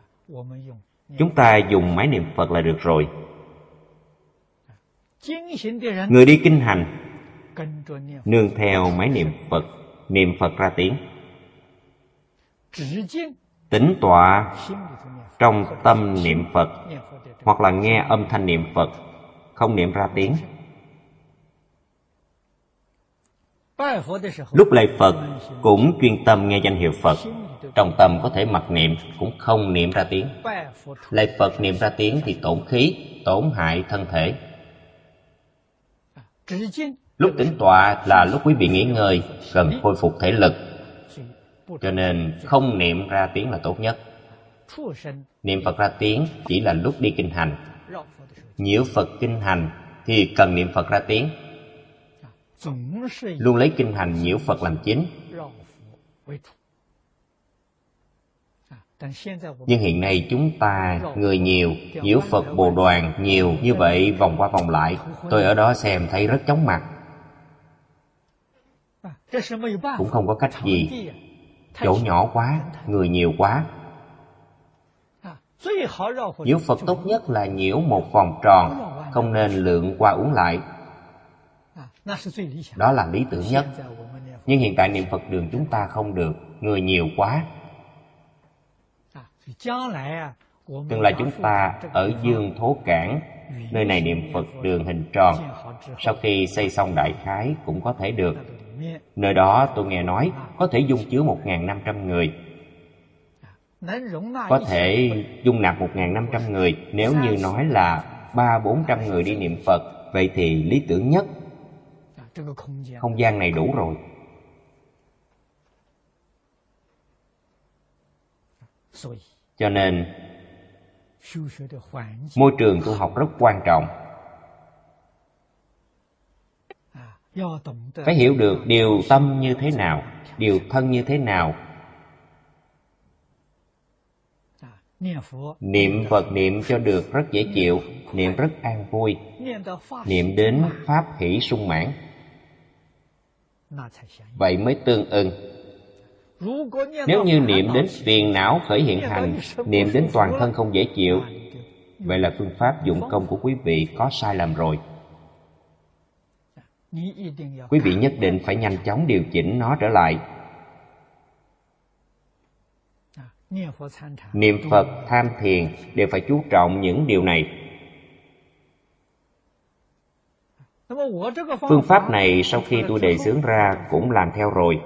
chúng ta dùng máy niệm Phật là được rồi.
À,
người đi kinh hành nương theo máy niệm Phật, niệm Phật ra tiếng tính tọa trong tâm niệm phật, hoặc là nghe âm thanh niệm phật, không niệm ra tiếng. Lúc lạy phật cũng chuyên tâm nghe danh hiệu phật, trong tâm có thể mặc niệm cũng không niệm ra tiếng. Lạy phật niệm ra tiếng thì tổn khí, tổn hại thân thể. Lúc tĩnh tọa là lúc quý vị nghỉ ngơi, cần khôi phục thể lực cho nên không niệm ra tiếng là tốt nhất. Niệm phật ra tiếng chỉ là lúc đi kinh hành. Nhiễu phật kinh hành thì cần niệm phật ra tiếng. Luôn lấy kinh hành nhiễu phật làm chính. Nhưng hiện nay chúng ta, người nhiều, nhiễu phật bồ đoàn nhiều như vậy vòng qua vòng lại, tôi ở đó xem thấy rất chóng mặt. Cũng không có cách gì chỗ nhỏ quá người nhiều quá. Nhiễu phật tốt nhất là nhiễu một vòng tròn không nên lượn qua uống lại. Đó là lý tưởng nhất. Nhưng hiện tại niệm phật đường chúng ta không được người nhiều quá. Tương lai chúng ta ở dương thố cảng nơi này niệm phật đường hình tròn. Sau khi xây xong đại khái cũng có thể được. Nơi đó tôi nghe nói có thể dung chứa 1.500 người. Có thể dung nạp 1.500 người nếu như nói là 3-400 người đi niệm Phật, vậy thì lý tưởng nhất. Không gian này đủ rồi. Cho nên, môi trường tu học rất quan trọng phải hiểu được điều tâm như thế nào điều thân như thế nào. Niệm phật. Niệm cho được rất dễ chịu niệm rất an vui. Niệm đến pháp hỷ sung mãn. Vậy mới tương ưng. Nếu như niệm đến phiền não khởi hiện hành niệm đến toàn thân không dễ chịu. Vậy là phương pháp dụng công của quý vị có sai lầm rồi quý vị nhất định phải nhanh chóng điều chỉnh nó trở lại. Niệm phật tham thiền đều phải chú trọng những điều này. Phương pháp này sau khi tôi đề xướng ra cũng làm theo rồi.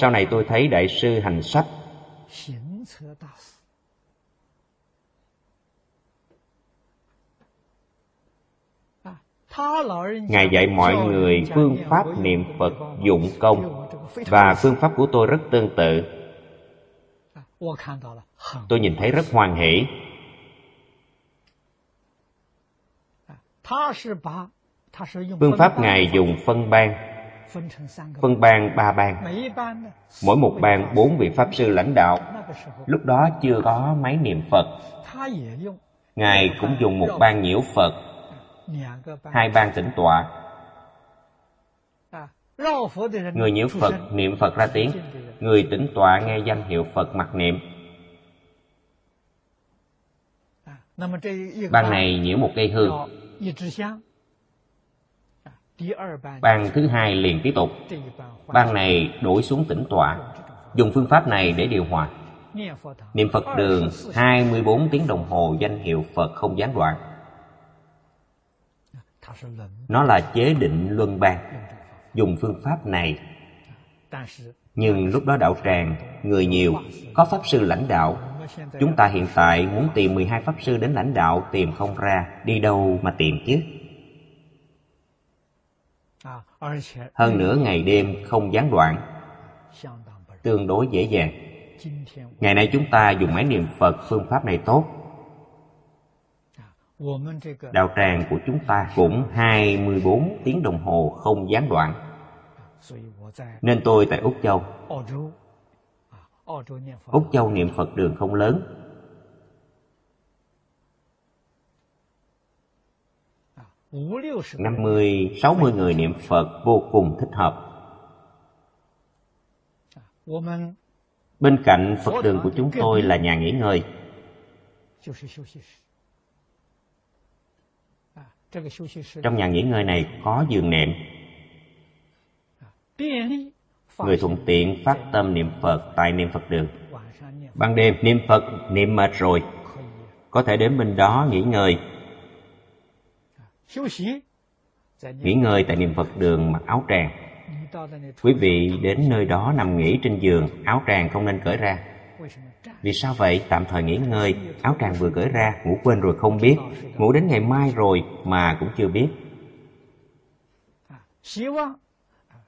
Sau này tôi thấy đại sư hành sách Ngài dạy mọi người phương pháp niệm Phật dụng công Và phương pháp của tôi rất tương tự. Tôi nhìn thấy rất hoàn hỷ. Phương pháp Ngài dùng phân ban. Phân ban ba ban. Mỗi một ban bốn vị Pháp sư lãnh đạo. Lúc đó chưa có máy niệm Phật. Ngài cũng dùng một ban nhiễu Phật hai ban tĩnh tọa. Người nhiễu phật niệm phật ra tiếng. người tĩnh tọa nghe danh hiệu phật mặc niệm. Ban này nhiễu một cây hương ban. Thứ hai liền tiếp tục. Ban này đổi xuống tĩnh tọa. Dùng phương pháp này để điều hòa. Niệm phật đường
24
tiếng đồng hồ danh hiệu phật không gián đoạn nó là chế định luân ban, dùng phương pháp này. Nhưng lúc đó đạo tràng, người nhiều, có pháp sư lãnh đạo. Chúng ta hiện tại muốn tìm 12 pháp sư đến lãnh đạo, tìm không ra, đi đâu mà tìm chứ? Hơn nữa ngày đêm không gián đoạn. Tương đối dễ dàng. Ngày nay chúng ta dùng máy niệm phật, phương pháp này tốt. Đạo tràng của chúng ta cũng 24 tiếng đồng hồ không gián đoạn. Nên tôi tại Úc Châu. Úc Châu niệm Phật đường không lớn.
Năm mươi
sáu mươi người niệm Phật vô cùng thích hợp. Bên cạnh Phật đường của chúng tôi là nhà nghỉ ngơi trong nhà nghỉ ngơi này có giường nệm. Người thuận tiện phát tâm niệm phật tại niệm phật đường. Ban đêm niệm phật, niệm mệt rồi. Có thể đến bên đó nghỉ ngơi. Nghỉ ngơi tại niệm phật đường mặc áo tràng. Quý vị đến nơi đó nằm nghỉ trên giường, áo tràng không nên cởi ra. Vì sao vậy? Tạm thời nghỉ ngơi, áo tràng vừa gửi ra, ngủ quên rồi không biết, ngủ đến ngày mai rồi mà cũng chưa biết.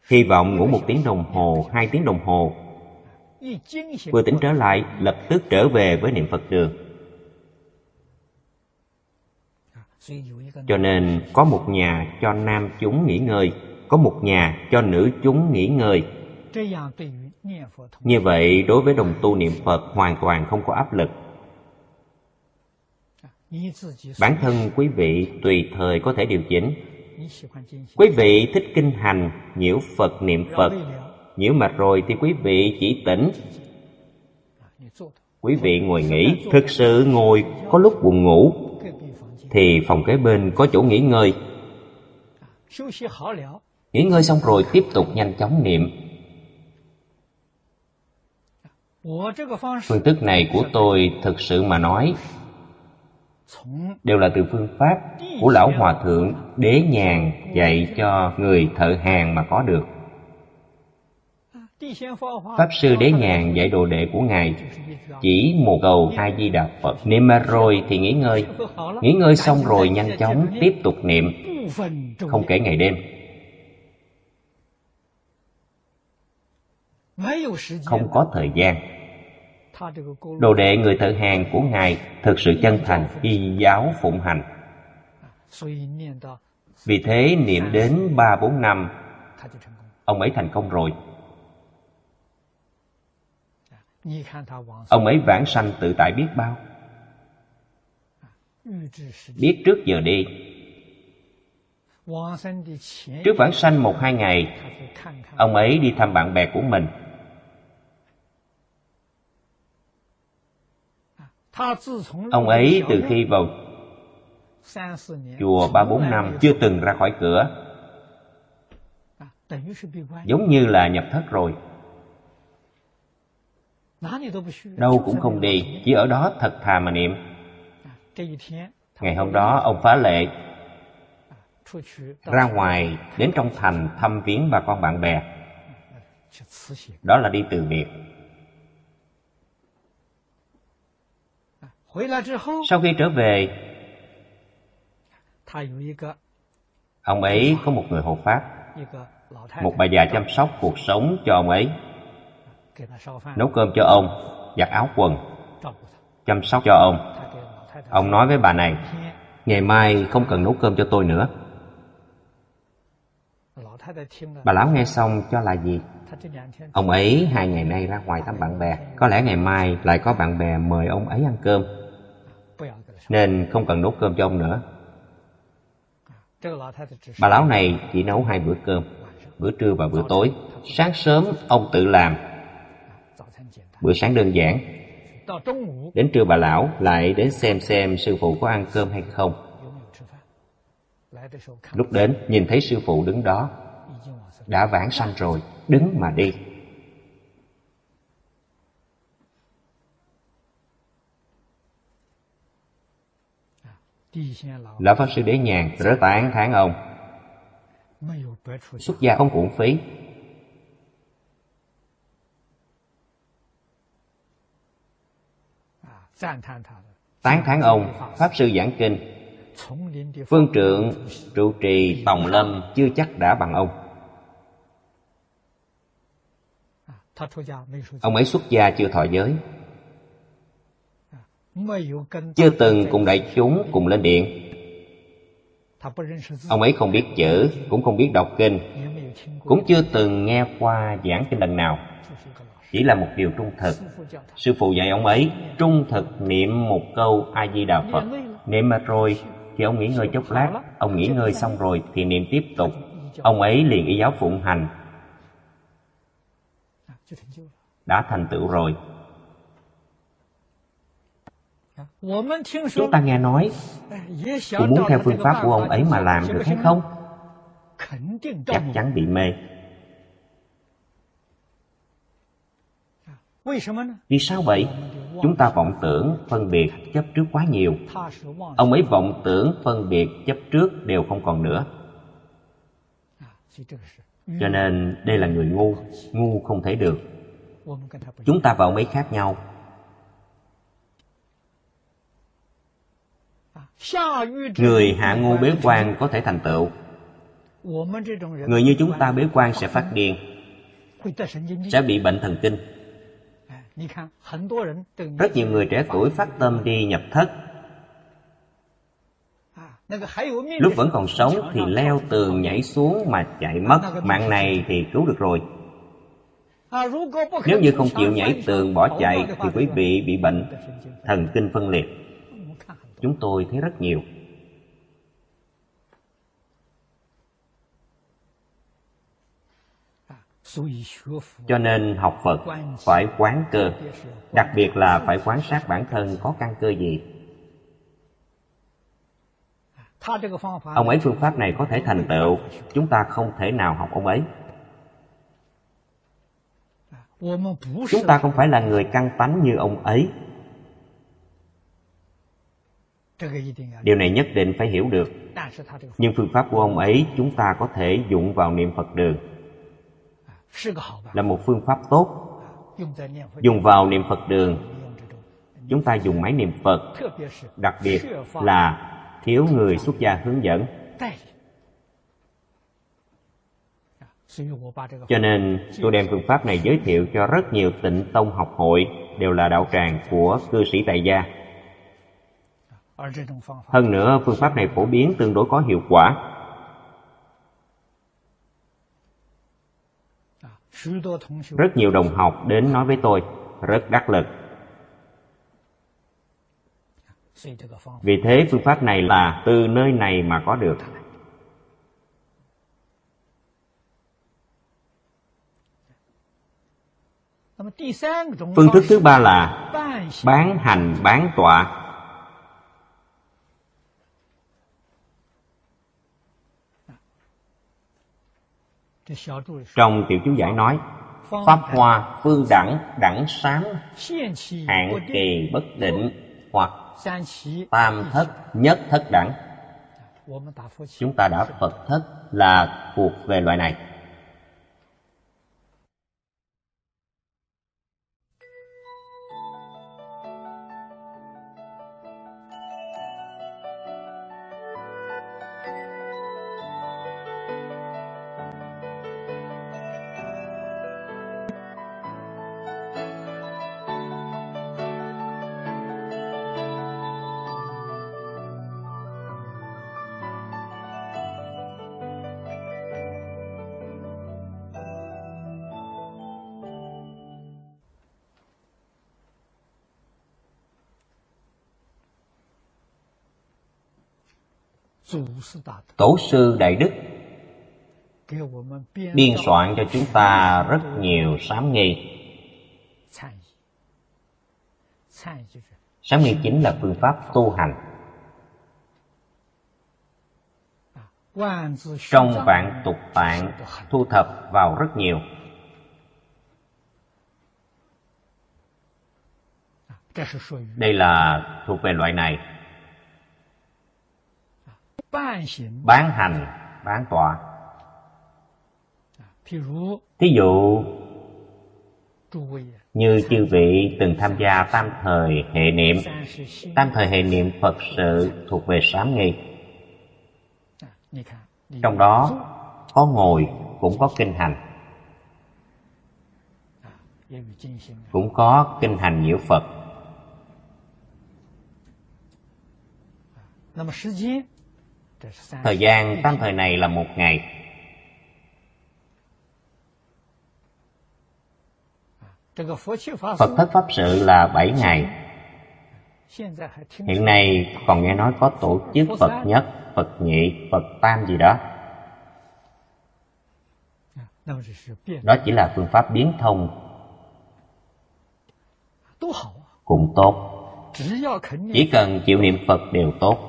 Hy vọng ngủ một tiếng đồng hồ, hai tiếng đồng hồ. Vừa tỉnh trở lại, lập tức trở về với niệm Phật đường. Cho nên có một nhà cho nam chúng nghỉ ngơi, có một nhà cho nữ chúng nghỉ ngơi như vậy đối với đồng tu niệm Phật hoàn toàn không có áp lực. Bản thân quý vị tùy thời có thể điều chỉnh. Quý vị thích kinh hành, nhiễu Phật niệm Phật. Nhiễu mệt rồi thì quý vị chỉ tỉnh. Quý vị ngồi nghỉ, thực sự ngồi có lúc buồn ngủ Thì phòng kế bên có chỗ nghỉ ngơi. Nghỉ ngơi xong rồi tiếp tục nhanh chóng niệm phương thức này của tôi thực sự mà nói đều là từ phương pháp của lão hòa thượng đế nhàn dạy cho người thợ hàng mà có được. Pháp sư đế nhàn dạy đồ đệ của ngài chỉ một cầu hai di đà phật. Niệm mà rồi thì nghỉ ngơi. Nghỉ ngơi xong rồi nhanh chóng tiếp tục niệm, không kể ngày đêm. Không có thời gian đồ đệ người thợ hàng của ngài thực sự chân thành y giáo phụng hành. Vì thế niệm đến ba bốn năm ông ấy thành công rồi. Ông ấy vãng sanh tự tại biết bao. Biết trước giờ đi. Trước vãng sanh một hai ngày ông ấy đi thăm bạn bè của mình. Ông ấy từ khi vào chùa ba bốn năm chưa từng ra khỏi cửa.
À,
Giống như là nhập thất rồi. đâu cũng không đi chỉ ở đó thật thà mà niệm.
À,
Ngày hôm đó ông phá lệ.
À,
ra ngoài đến trong thành thăm viếng bà con bạn bè. Đó là đi từ biệt. sau khi trở về ông ấy có một người hộ pháp một bà già chăm sóc cuộc sống cho ông ấy. nấu cơm cho ông giặt áo quần chăm sóc cho ông. ông nói với bà này ngày mai không cần nấu cơm cho tôi nữa. bà lão nghe xong cho là gì? ông ấy hai ngày nay ra ngoài thăm bạn bè. có lẽ ngày mai lại có bạn bè mời ông ấy ăn cơm. Nên không cần nấu cơm cho ông nữa. Bà lão này chỉ nấu hai bữa cơm Bữa trưa và bữa tối. Sáng sớm ông tự làm. Bữa sáng đơn giản. Đến trưa bà lão lại đến xem xem sư phụ có ăn cơm hay không. Lúc đến nhìn thấy sư phụ đứng đó Đã vãng sanh rồi, đứng mà đi. Lão Pháp Sư Đế Nhàn rất tán thán ông. Xuất gia không uổng phí. Tán thán ông, Pháp Sư Giảng Kinh. Phương trượng, trụ trì, Tòng Lâm chưa chắc đã bằng ông. Ông ấy xuất gia chưa thọ giới chưa từng cùng đại chúng cùng lên điện ông ấy không biết chữ, cũng không biết đọc kinh, cũng chưa từng nghe qua giảng kinh lần nào. Chỉ là một điều trung thực. Sư phụ dạy ông ấy trung thực niệm một câu a di đà phật. Niệm mà rồi thì ông nghỉ ngơi chốc lát. Ông nghỉ ngơi xong rồi thì niệm tiếp tục. Ông ấy liền y giáo phụng hành. Đã thành tựu rồi chúng ta nghe nói cũng muốn theo phương pháp của ông ấy mà làm được hay không? Chắc chắn bị mê. Vì sao vậy? Chúng ta vọng tưởng phân biệt chấp trước quá nhiều. Ông ấy vọng tưởng phân biệt chấp trước đều không còn nữa. Cho nên đây là người ngu ngu không thể được. Chúng ta và ông ấy khác nhau người hạ ngu bế quan có thể thành tựu. người như chúng ta bế quan sẽ phát điên sẽ bị bệnh thần kinh. rất nhiều người trẻ tuổi phát tâm đi nhập thất. lúc vẫn còn sống thì leo tường nhảy xuống mà chạy mất. Mạng này thì cứu được rồi. Nếu như không chịu nhảy tường bỏ chạy thì quý vị bị bệnh thần kinh phân liệt chúng tôi thấy rất nhiều. Cho nên học phật phải quán cơ, đặc biệt là phải quan sát bản thân có căn cơ gì. Ông ấy phương pháp này có thể thành tựu, chúng ta không thể nào học ông ấy. Chúng ta không phải là người căng tánh như ông ấy điều này nhất định phải hiểu được. Nhưng phương pháp của ông ấy chúng ta có thể dụng vào niệm phật đường. Là một phương pháp tốt. Dùng vào niệm phật đường. Chúng ta dùng máy niệm phật. Đặc biệt là thiếu người xuất gia hướng dẫn. Cho nên tôi đem phương pháp này giới thiệu cho rất nhiều tịnh tông học hội đều là đạo tràng của cư sĩ tại gia hơn nữa phương pháp này phổ biến tương đối có hiệu quả. rất nhiều đồng học đến nói với tôi rất đắc lực. vì thế phương pháp này là từ nơi này mà có được. phương thức thứ ba là bán hành bán tọa trong tiểu chú giải nói pháp hoa phương đẳng đẳng sám hạn kỳ bất định hoặc tam thất nhất thất đẳng. chúng ta đã phật thất là thuộc về loại này tổ sư đại đức. Biên soạn cho chúng ta rất nhiều sám nghi. Sám nghi chính là phương pháp tu hành. Trong vạn tục tạng, thu thập vào rất nhiều. Đây là thuộc về loại này bán hành bán tọa thí dụ như chư vị từng tham gia tam thời hệ niệm tam thời hệ niệm phật sự thuộc về sám nghi. À, Trong đó có ngồi cũng có kinh hành. À, cũng có kinh hành nhiễu phật.
À,
Thời gian tam thời này là một ngày. Phật thất Pháp sự là bảy ngày. Hiện nay còn nghe nói có tổ chức Phật nhất, Phật nhị, Phật tam gì đó. Đó chỉ là phương pháp biến thông. Cũng tốt. Chỉ cần chịu niệm Phật đều tốt.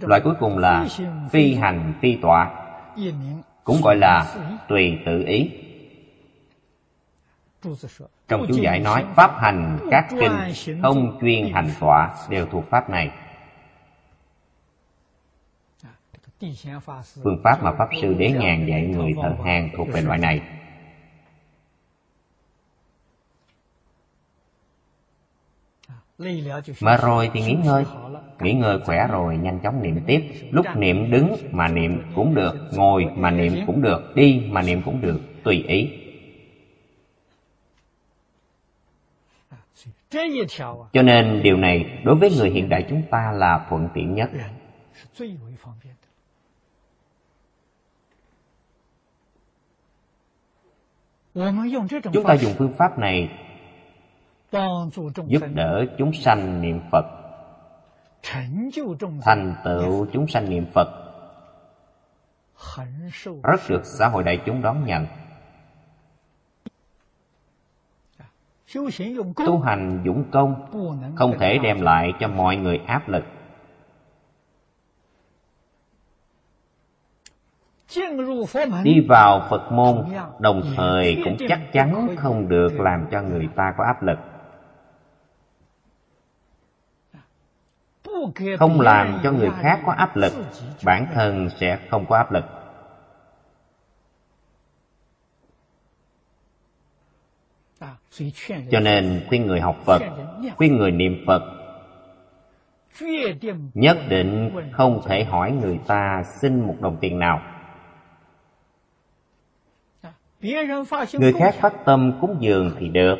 Loại cuối cùng là phi hành phi tọa. Cũng gọi là tùy tự ý. Trong chú giải nói Pháp hành các kinh Không chuyên hành tọa đều thuộc Pháp này. Phương pháp mà Pháp Sư Đế
Nhàn
dạy người thợ hàng thuộc về loại này. mà rồi thì nghỉ ngơi. Nghỉ ngơi khỏe rồi nhanh chóng niệm tiếp. Lúc niệm đứng mà niệm cũng được Ngồi mà niệm cũng được Đi mà niệm cũng được Tùy ý. Cho nên điều này đối với người hiện đại chúng ta là thuận tiện nhất. Chúng ta dùng phương pháp này giúp đỡ chúng sanh niệm Phật. Thành tựu chúng sanh niệm Phật. Rất được xã hội đại chúng đón nhận. Tu hành dũng công không thể đem lại cho mọi người áp lực. Đi vào phật môn đồng thời cũng chắc chắn không được làm cho người ta có áp lực. không làm cho người khác có áp lực bản thân sẽ không có áp lực. Cho nên khuyên người học phật khuyên người niệm phật nhất định không thể hỏi người ta xin một đồng tiền nào. Người khác phát tâm cúng dường thì được.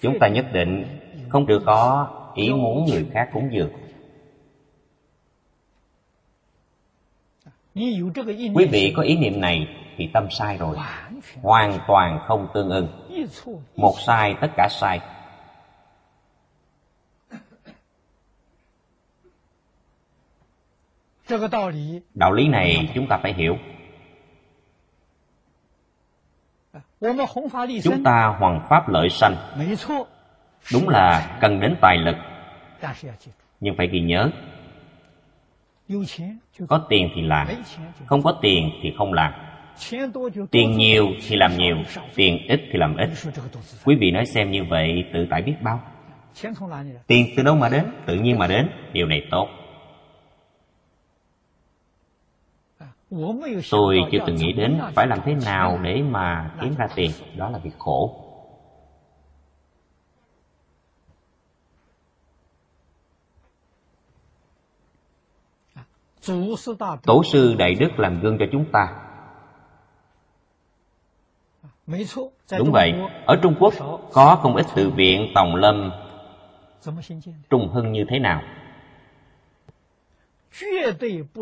Chúng ta nhất định không được có ý muốn người khác
cũng được.
quý vị có ý niệm này thì tâm sai rồi. Hoàn toàn. Không tương ưng. Một sai tất cả sai. Đạo lý này chúng ta phải hiểu. Chúng ta hoàn pháp lợi sanh đúng là cần đến tài lực. Nhưng phải ghi nhớ, có tiền thì làm, không có tiền thì không làm. Tiền nhiều thì làm nhiều, tiền ít thì làm ít. Quý vị nói xem như vậy, tự tại biết bao. Tiền từ đâu mà đến? Tự nhiên mà đến. Điều này tốt. Tôi chưa từng nghĩ đến phải làm thế nào để mà kiếm ra tiền. Đó là việc khổ. Tổ sư Đại Đức làm gương cho chúng ta. Đúng vậy, ở Trung Quốc có không ít tự viện Tòng Lâm. trùng hưng như thế nào?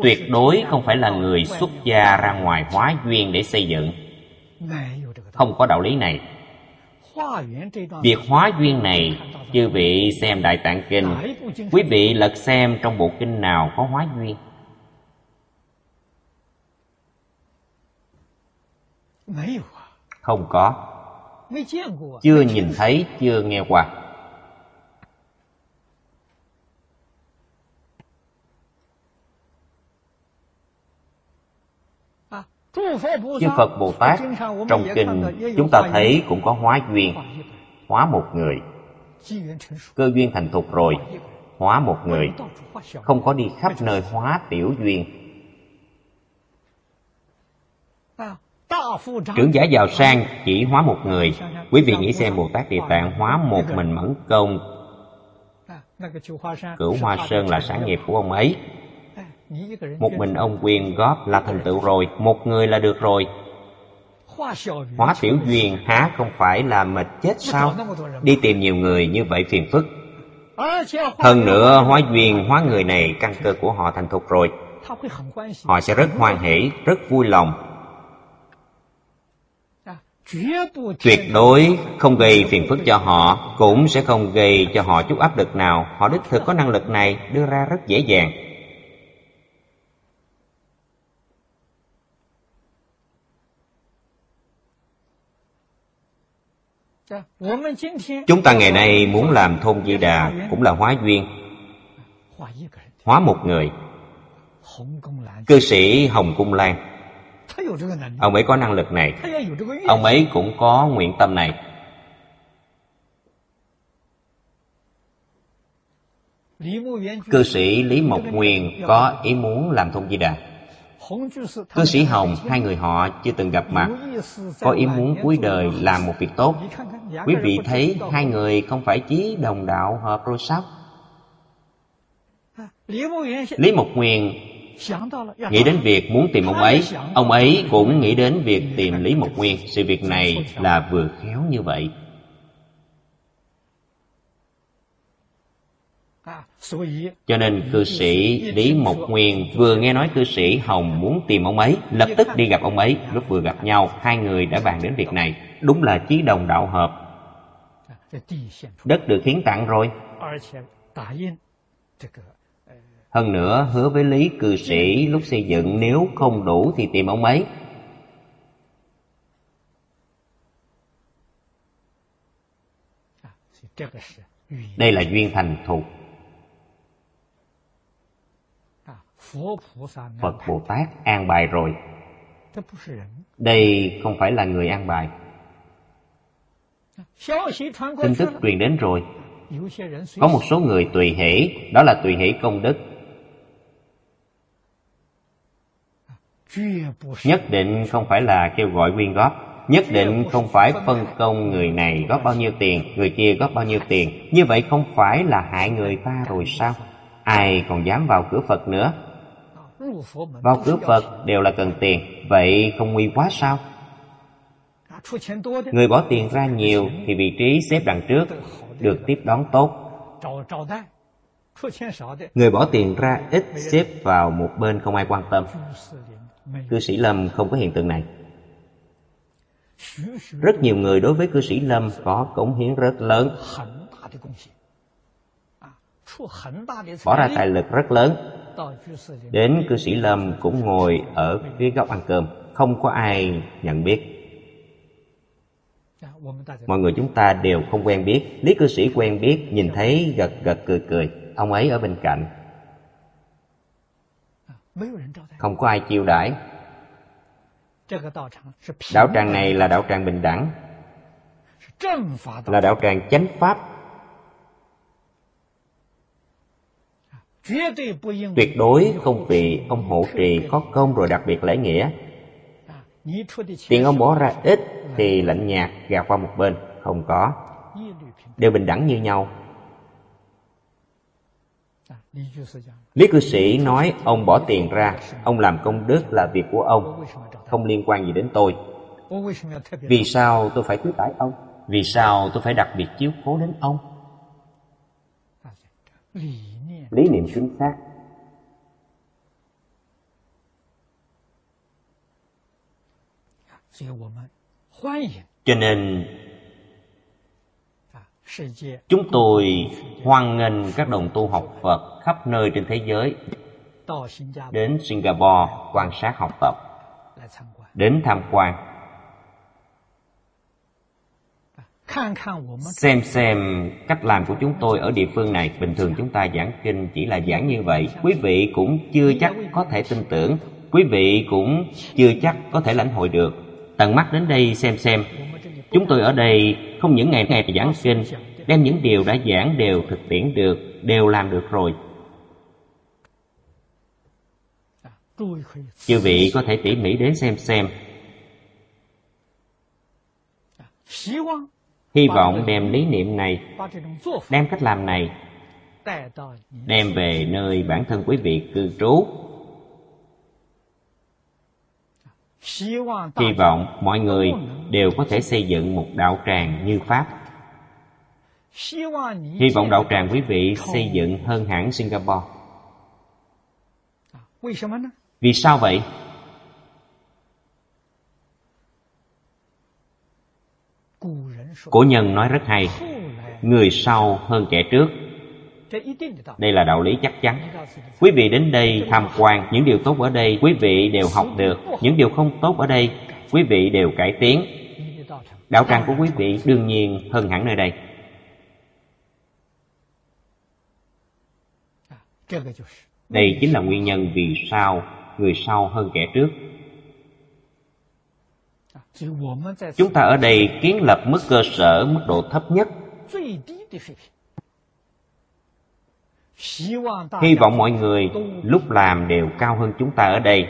Tuyệt đối không phải là người xuất gia ra ngoài hóa duyên để xây dựng. Không có đạo lý này. Việc hóa duyên này Chư vị xem Đại Tạng Kinh. Quý vị lật xem trong bộ kinh nào có hóa duyên. không có. Chưa nhìn thấy chưa nghe qua. Chư phật bồ tát trong kinh chúng ta thấy cũng có hóa duyên hóa một người. Cơ duyên thành thục rồi hóa một người. Không có đi khắp nơi hóa tiểu duyên. Trưởng giả giàu sang chỉ hóa một người. Quý vị nghĩ xem Bồ Tát Địa Tạng hóa một mình Mẫn Công. Cửu Hoa Sơn là sản nghiệp của ông ấy. Một mình ông quyền góp là thành tựu rồi Một người là được rồi. Hóa tiểu duyên há không phải là mệt chết sao? Đi tìm nhiều người như vậy phiền phức. Hơn nữa hóa duyên hóa người này căn cơ của họ thành thục rồi. Họ sẽ rất hoan hỷ, rất vui lòng tuyệt đối không gây phiền phức cho họ, cũng sẽ không gây cho họ chút áp lực nào. Họ đích thực có năng lực này, đưa ra rất dễ dàng. Chúng ta ngày nay muốn làm thôn di đà cũng là hóa duyên, hóa một người. Cư sĩ hồng cung lan ông ấy có năng lực này. Ông ấy cũng có nguyện tâm này. Cư sĩ lý mộc nguyên có ý muốn làm thông di đà. Cư sĩ hồng hai người họ chưa từng gặp mặt có ý muốn cuối đời làm một việc tốt. Quý vị thấy hai người không phải chí đồng đạo hợp rồi sao lý mộc nguyên Nghĩ đến việc muốn tìm ông ấy Ông ấy cũng nghĩ đến việc tìm Lý Mộc Nguyên. Sự việc này là vừa khéo như vậy. Cho nên cư sĩ Lý Mộc Nguyên vừa nghe nói cư sĩ Hồng muốn tìm ông ấy Lập tức đi gặp ông ấy. Lúc vừa gặp nhau hai người đã bàn đến việc này. Đúng là chí đồng đạo hợp. Đất được hiến tặng rồi. Hơn nữa, hứa với Lý cư sĩ lúc xây dựng nếu không đủ thì tìm ông ấy. Đây là duyên thành
thuộc
Phật Bồ Tát an bài rồi. Đây không phải là người an bài. Tin tức truyền đến rồi. Có một số người tùy hỷ, Đó là tùy hỷ công đức. nhất định không phải là kêu gọi quyên góp. Nhất định không phải phân công người này góp bao nhiêu tiền, người kia góp bao nhiêu tiền. Như vậy không phải là hại người ta rồi sao? Ai còn dám vào cửa phật nữa? Vào cửa phật đều là cần tiền, vậy không nguy quá sao? Người bỏ tiền ra nhiều thì vị trí xếp đằng trước, được tiếp đón tốt. Người bỏ tiền ra, ít xếp vào một bên không ai quan tâm cư sĩ lâm không có hiện tượng này. Rất nhiều người đối với cư sĩ lâm có cống hiến rất lớn. Bỏ ra tài lực rất lớn. Đến cư sĩ lâm cũng ngồi ở phía góc ăn cơm. Không có ai nhận biết. Mọi người chúng ta đều không quen biết. Lý cư sĩ quen biết, nhìn thấy gật gật cười cười. Ông ấy ở bên cạnh không có ai chiêu đãi. đạo tràng này là đạo tràng bình đẳng. là đạo tràng chánh pháp. tuyệt đối không vì ông hộ trì có công rồi đặc biệt lễ nghĩa. tiền ông bỏ ra ít thì lạnh nhạt gạt qua một bên. Không có. Đều bình đẳng như nhau. Lý cư sĩ nói ông bỏ tiền ra, ông làm công đức là việc của ông, không liên quan gì đến tôi. Vì sao tôi phải quý tải ông? Vì sao tôi phải đặc biệt chiếu cố đến ông? Lý niệm chính xác Cho nên Chúng tôi hoan nghênh các đồng tu học Phật khắp nơi trên thế giới. Đến Singapore quan sát học tập, đến tham quan. Xem xem cách làm của chúng tôi ở địa phương này. Bình thường chúng ta giảng kinh chỉ là giảng như vậy. Quý vị cũng chưa chắc có thể tin tưởng. Quý vị cũng chưa chắc có thể lãnh hội được. Tận mắt đến đây xem xem. Chúng tôi ở đây không những ngày ngày giảng sinh, đem những điều đã giảng đều thực tiễn được, đều làm được rồi. Chư vị có thể tỉ mỉ đến xem xem. Hy vọng đem lý niệm này, đem cách làm này, đem về nơi bản thân quý vị cư trú Hy vọng mọi người đều có thể xây dựng một đạo tràng như Pháp. Hy vọng đạo tràng quý vị xây dựng hơn hẳn Singapore. Vì sao vậy? Cổ nhân nói rất hay, người sau hơn kẻ trước đây là đạo lý chắc chắn. Quý vị đến đây tham quan, những điều tốt ở đây quý vị đều học được, những điều không tốt ở đây quý vị đều cải tiến. Đạo tràng của quý vị đương nhiên hơn hẳn nơi đây. Đây chính là nguyên nhân vì sao người sau hơn kẻ trước. Chúng ta ở đây kiến lập mức cơ sở, mức độ thấp nhất hy vọng mọi người lúc làm đều cao hơn chúng ta ở đây.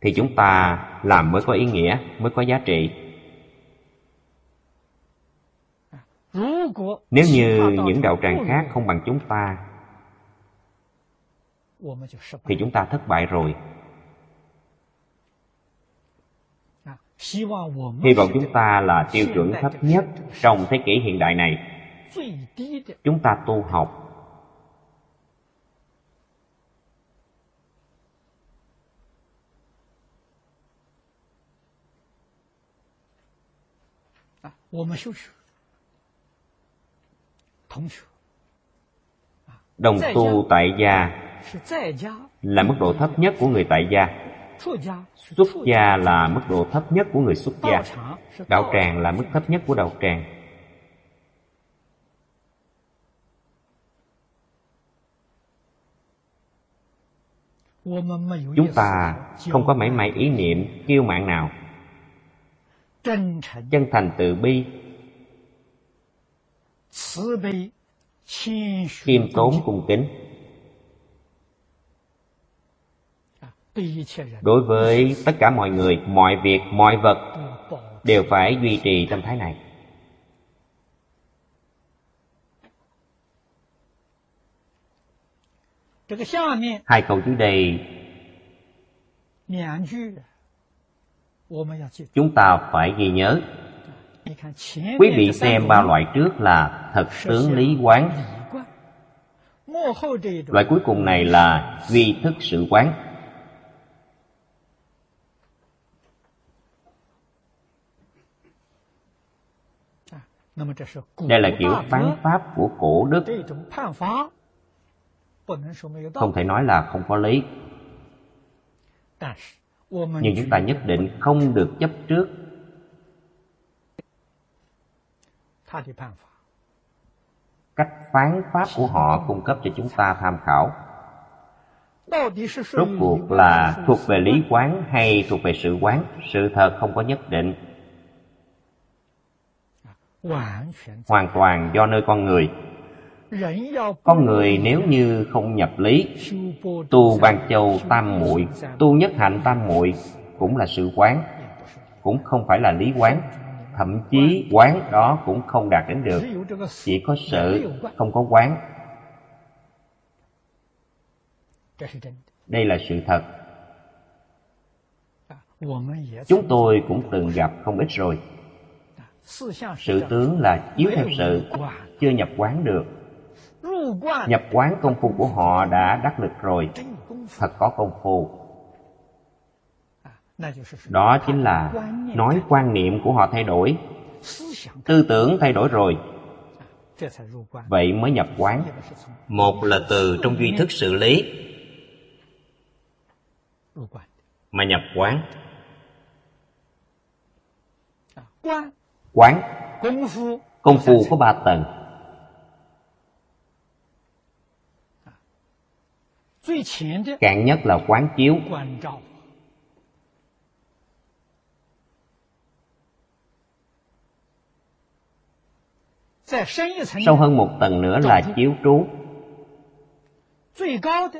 Thì chúng ta làm mới có ý nghĩa mới có giá trị. Nếu như những đạo tràng khác không bằng chúng ta thì chúng ta thất bại rồi. Hy vọng chúng ta là tiêu chuẩn thấp nhất trong thế kỷ hiện đại này. Chúng ta tu học. Đồng tu tại gia là mức độ thấp nhất của người tại gia. Xuất gia là mức độ thấp nhất của người xuất gia. Đạo tràng là mức thấp nhất của đạo tràng. Chúng ta không có mảy may ý niệm kiêu mạng nào. Chân thành. Từ bi. Khiêm tốn cung kính. đối với tất cả mọi người mọi việc mọi vật đều phải duy trì tâm thái này. Hai câu dưới đây chúng ta phải ghi nhớ. quý vị xem ba loại trước là thật tướng lý quán. loại cuối cùng này là duy thức sự quán. Đây là kiểu phán pháp của cổ đức. Không thể nói là không có lý. Nhưng chúng ta nhất định không được chấp trước. Cách phán pháp của họ cung cấp cho chúng ta tham khảo. Rốt cuộc là thuộc về lý quán hay thuộc về sự quán? Sự thật không có nhất định hoàn toàn do nơi con người. Con người nếu như không nhập lý, tu ban châu tam muội, tu nhất hạnh tam muội cũng là sự quán, cũng không phải là lý quán. Thậm chí quán đó cũng không đạt đến được, chỉ có sự không có quán. Đây là sự thật. Chúng tôi cũng từng gặp không ít rồi sự tướng là chiếu theo sự, chưa nhập quán được. Nhập quán công phu của họ đã đắc lực rồi. Thật có công phu. Đó chính là nói quan niệm của họ thay đổi. Tư tưởng thay đổi rồi. Vậy mới nhập quán. Một là từ trong duy thức xử lý, mà nhập quán. Quán. Công phu. Có ba tầng. Cạn nhất là quán chiếu. Sâu hơn một tầng nữa là chiếu trú.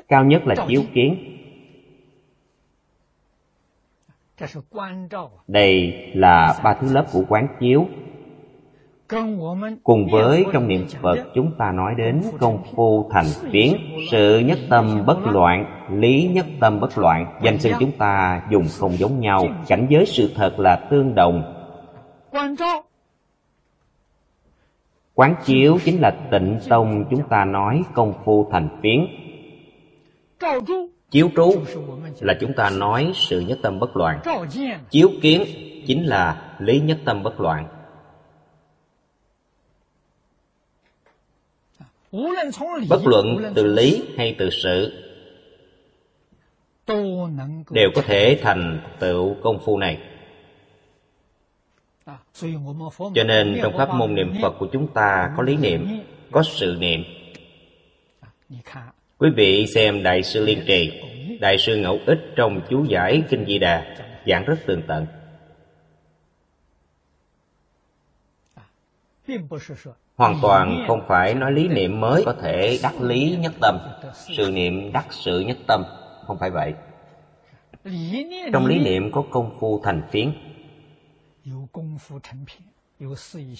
Cao nhất là chiếu kiến. Đây là ba thứ lớp của quán chiếu. Cùng với trong niệm Phật chúng ta nói đến công phu thành tiến Sự nhất tâm bất loạn, lý nhất tâm bất loạn. Danh xưng chúng ta dùng không giống nhau. Cảnh giới sự thật là tương đồng. Quán chiếu chính là tịnh tông chúng ta nói công phu thành phiến Chiếu trú là chúng ta nói sự nhất tâm bất loạn. Chiếu kiến chính là lý nhất tâm bất loạn. Bất luận từ lý hay từ sự đều có thể thành tựu công phu này. Cho nên trong pháp môn niệm phật của chúng ta có lý niệm, có sự niệm quý vị xem đại sư liên trì, đại sư ngẫu ích trong chú giải kinh di đà, giảng rất tường tận. Hoàn toàn không phải nói lý niệm mới có thể đắc lý nhất tâm. Sự niệm đắc sự nhất tâm, không phải vậy. Trong lý niệm có công phu thành phiến.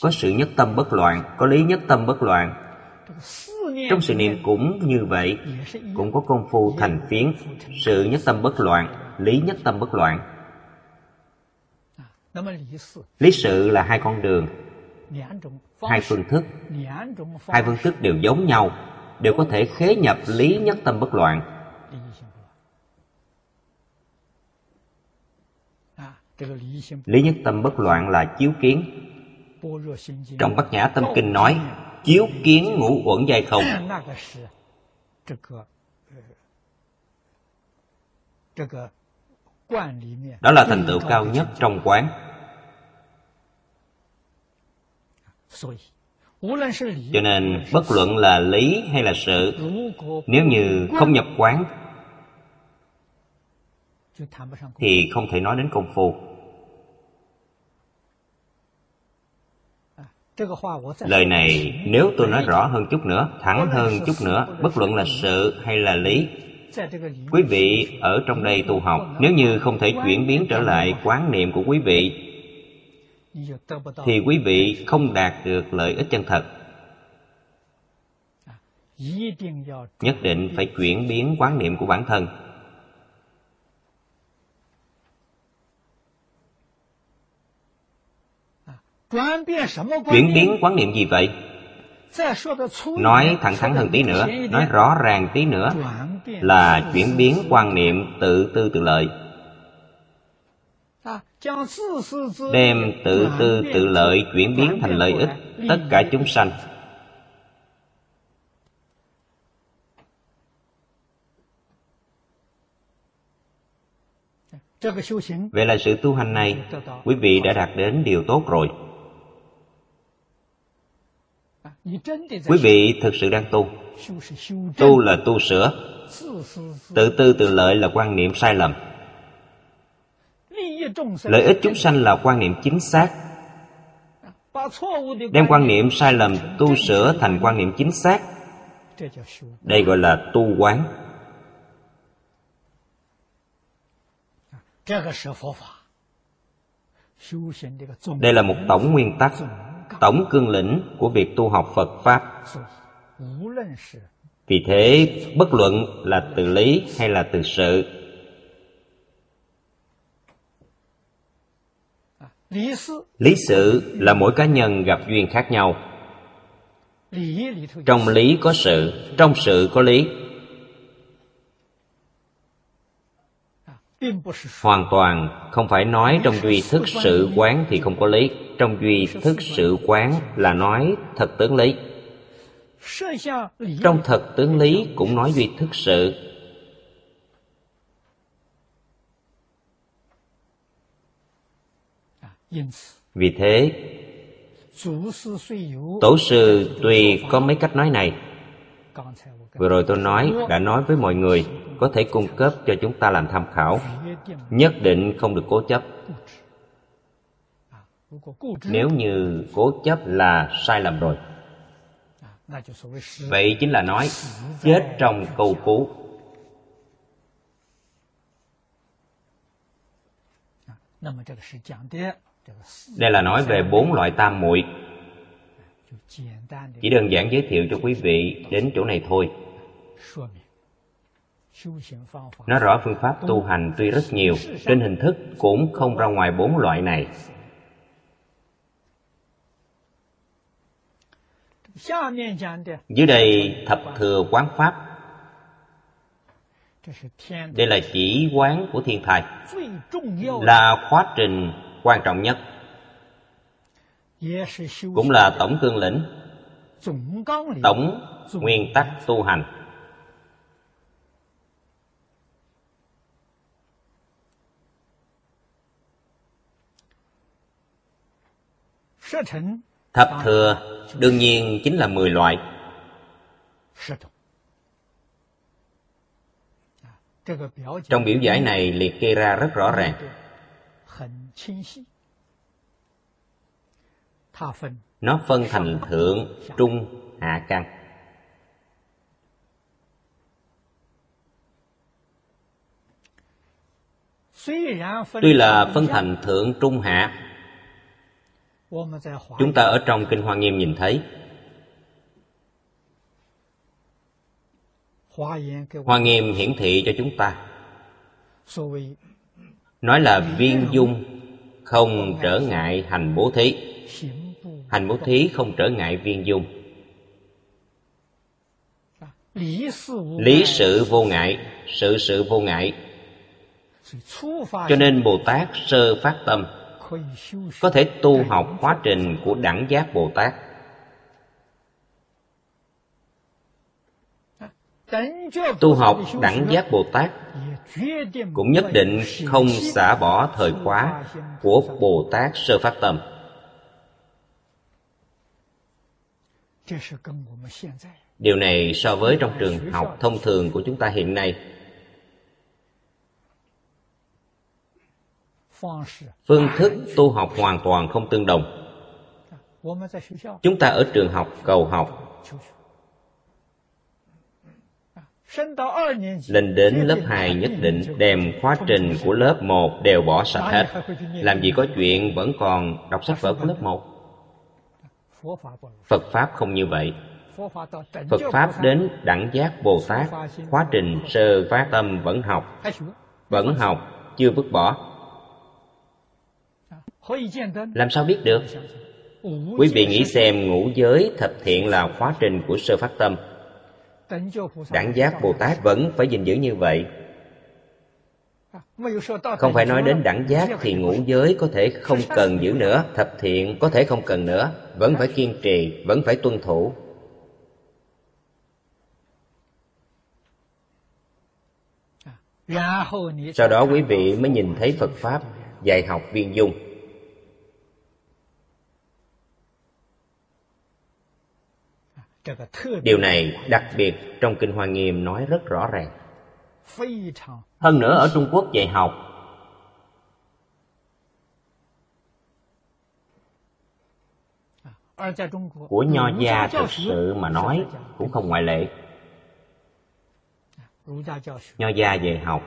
Có sự nhất tâm bất loạn, có lý nhất tâm bất loạn trong sự niệm cũng như vậy cũng có công phu thành phiến sự nhất tâm bất loạn lý nhất tâm bất loạn. Lý sự là hai con đường hai phương thức. Hai phương thức đều giống nhau đều có thể khế nhập lý nhất tâm bất loạn. Lý nhất tâm bất loạn là chiếu kiến. Trong bát nhã tâm kinh nói chiếu kiến ngũ uẩn giai không? đó là thành tựu cao nhất trong quán. cho nên bất luận là lý hay là sự nếu như không nhập quán thì không thể nói đến công phu lời này nếu tôi nói rõ hơn chút nữa thẳng hơn chút nữa bất luận là sự hay là lý. Quý vị ở trong đây tu học nếu như không thể chuyển biến trở lại quán niệm của quý vị thì quý vị không đạt được lợi ích chân thật. Nhất định phải chuyển biến quán niệm của bản thân chuyển biến quán niệm gì vậy? nói thẳng thắn hơn tí nữa nói rõ ràng tí nữa là chuyển biến quan niệm tự tư tự lợi. đem tự tư tự lợi chuyển biến thành lợi ích tất cả chúng sanh. vậy là sự tu hành này quý vị đã đạt đến điều tốt rồi quý vị thực sự đang tu. Tu là tu sửa. Tự tư, tự lợi là quan niệm sai lầm. Lợi ích chúng sanh là quan niệm chính xác. Đem quan niệm sai lầm tu sửa thành quan niệm chính xác. Đây gọi là tu quán. Đây là một tổng nguyên tắc tổng cương lĩnh của việc tu học phật pháp. Vì thế, bất luận là từ lý hay là từ sự, lý sự là mỗi cá nhân gặp duyên khác nhau. Trong lý có sự, trong sự có lý. Hoàn toàn không phải nói trong duy thức sự quán thì không có lý trong duy thức sự quán là nói thật tướng lý. Trong thật tướng lý cũng nói duy thức sự. Vì thế, tổ sư tuy có mấy cách nói này. Vừa rồi tôi nói đã nói với mọi người, có thể cung cấp cho chúng ta làm tham khảo. Nhất định không được cố chấp nếu như cố chấp là sai lầm rồi. Vậy chính là nói chết trong câu cú. Đây là nói về bốn loại tam muội. Chỉ đơn giản giới thiệu cho quý vị đến chỗ này thôi. Nó rõ phương pháp tu hành tuy rất nhiều, trên hình thức cũng không ra ngoài bốn loại này. Dưới đây thập thừa quán pháp. Đây là chỉ quán của thiên
tài.
Là khóa trình quan trọng nhất. Cũng là tổng cương lĩnh. Tổng nguyên tắc tu hành. Thập thừa đương nhiên chính là 10 loại. Trong biểu giải này liệt kê ra rất rõ ràng. Nó phân thành thượng, trung, hạ căn. Tuy là phân thành thượng, trung, hạ, Chúng ta ở trong Kinh Hoa Nghiêm nhìn thấy. Hoa Nghiêm hiển thị cho chúng ta. Nói là viên dung không trở ngại hành bố thí. Hành bố thí không trở ngại viên dung. Lý sự vô ngại, sự sự vô ngại. Cho nên Bồ Tát sơ phát tâm có thể tu học quá trình của đẳng giác bồ tát. Tu học đẳng giác bồ tát cũng nhất định không xả bỏ thời khóa của bồ tát sơ phát tâm. Điều này so với trong trường học thông thường của chúng ta hiện nay phương thức tu học hoàn toàn không tương đồng. chúng ta ở trường học cầu học. Lên đến lớp 2 nhất định đem khóa trình của lớp 1 đều bỏ sạch hết. Làm gì có chuyện vẫn còn đọc sách vở của lớp 1 Phật Pháp không như vậy. Phật Pháp đến đẳng giác Bồ Tát. Khóa trình sơ phát tâm vẫn học. Vẫn học, chưa vứt bỏ làm sao biết được? Quý vị nghĩ xem ngũ giới thập thiện là khóa trình của sơ phát tâm. Đẳng giác bồ tát vẫn phải gìn giữ như vậy. Không phải nói đến đẳng giác thì ngũ giới có thể không cần giữ nữa thập thiện có thể không cần nữa vẫn phải kiên trì vẫn phải tuân thủ.
À,
Sau đó quý vị mới nhìn thấy phật pháp dạy học viên dung. Điều này đặc biệt trong Kinh Hoa Nghiêm nói rất rõ ràng. Hơn nữa ở Trung Quốc dạy học của nho gia thực sự mà nói cũng không ngoại lệ. Nho gia về học.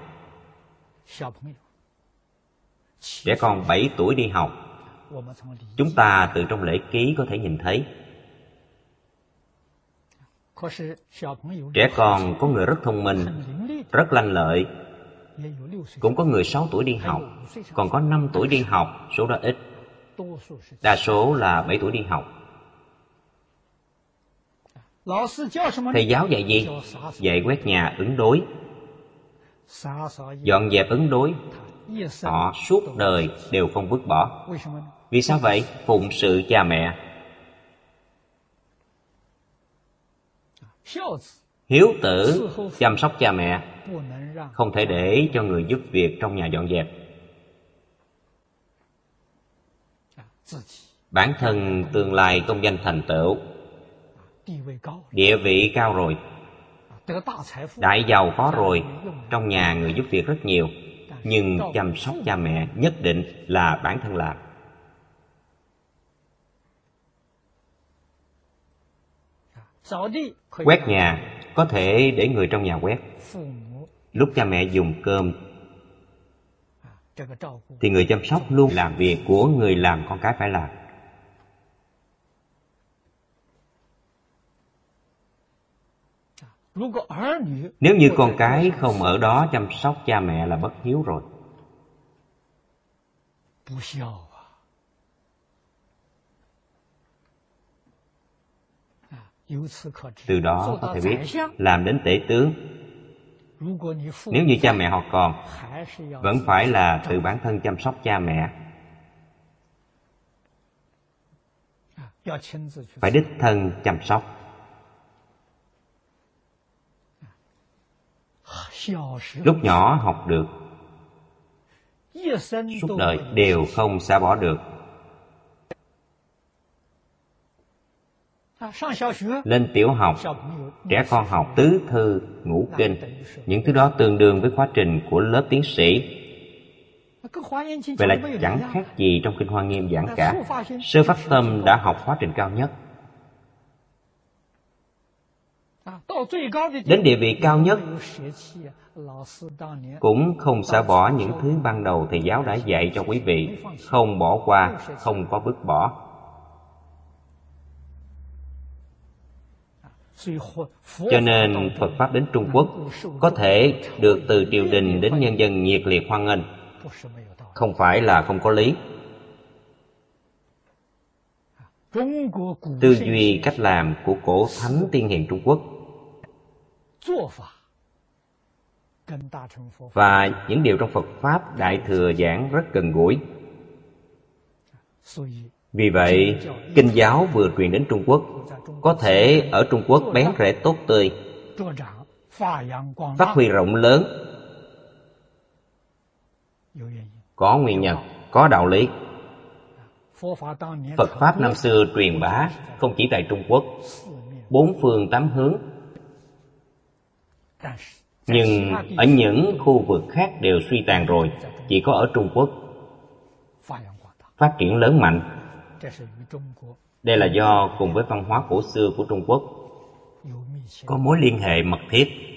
Trẻ con 7 tuổi đi học chúng ta từ trong lễ ký có thể nhìn thấy. Trẻ con có người rất thông minh, rất lanh lợi, cũng có người 6 tuổi đi học, còn có 5 tuổi đi học, số đó ít. Đa số là 7 tuổi đi học. Thầy giáo dạy gì? Dạy quét nhà ứng đối, dọn dẹp ứng đối. Họ suốt đời đều không vứt bỏ. Vì sao vậy? Phụng sự cha mẹ hiếu tử chăm sóc cha mẹ không thể để cho người giúp việc trong nhà dọn dẹp。bản thân tương lai công danh thành tựu。địa vị cao rồi。đại giàu có rồi。trong nhà người giúp việc rất nhiều。nhưng chăm sóc cha mẹ nhất định là bản thân làm。Quét nhà có thể để người trong nhà quét. Lúc cha mẹ dùng cơm thì người chăm sóc luôn. Làm việc của người làm con cái phải làm. Nếu như con cái không ở đó chăm sóc cha mẹ là bất hiếu rồi. từ đó có thể biết làm đến tể tướng. Nếu như cha mẹ họ còn, vẫn phải là tự bản thân chăm sóc cha mẹ. Phải đích thân chăm sóc. Lúc nhỏ học được, suốt đời đều không xa bỏ được. Lên tiểu học, trẻ con học tứ thư, ngũ kinh. Những thứ đó tương đương với quá trình của lớp tiến sĩ. Vậy là chẳng khác gì trong Kinh Hoa Nghiêm giảng cả. Sư phát Tâm đã học quá trình cao nhất. Đến địa vị cao nhất Cũng không xả bỏ những thứ ban đầu thầy giáo đã dạy cho quý vị Không bỏ qua, không có bước bỏ. cho nên phật pháp đến trung quốc có thể được từ triều đình đến nhân dân nhiệt liệt hoan nghênh. Không phải là không có lý. Tư duy cách làm của cổ thánh tiên hiền trung quốc và những điều trong phật pháp đại thừa giảng rất gần gũi. Vì vậy, kinh giáo vừa truyền đến Trung Quốc Có thể ở Trung Quốc bén rễ tốt tươi Phát huy rộng lớn. Có nguyên nhân, có đạo lý. Phật Pháp năm xưa truyền bá không chỉ tại Trung Quốc Bốn phương tám hướng. Nhưng ở những khu vực khác đều suy tàn rồi Chỉ có ở Trung Quốc. Phát triển lớn mạnh. Đây là do cùng với văn hóa cổ xưa của Trung Quốc có mối liên hệ mật thiết.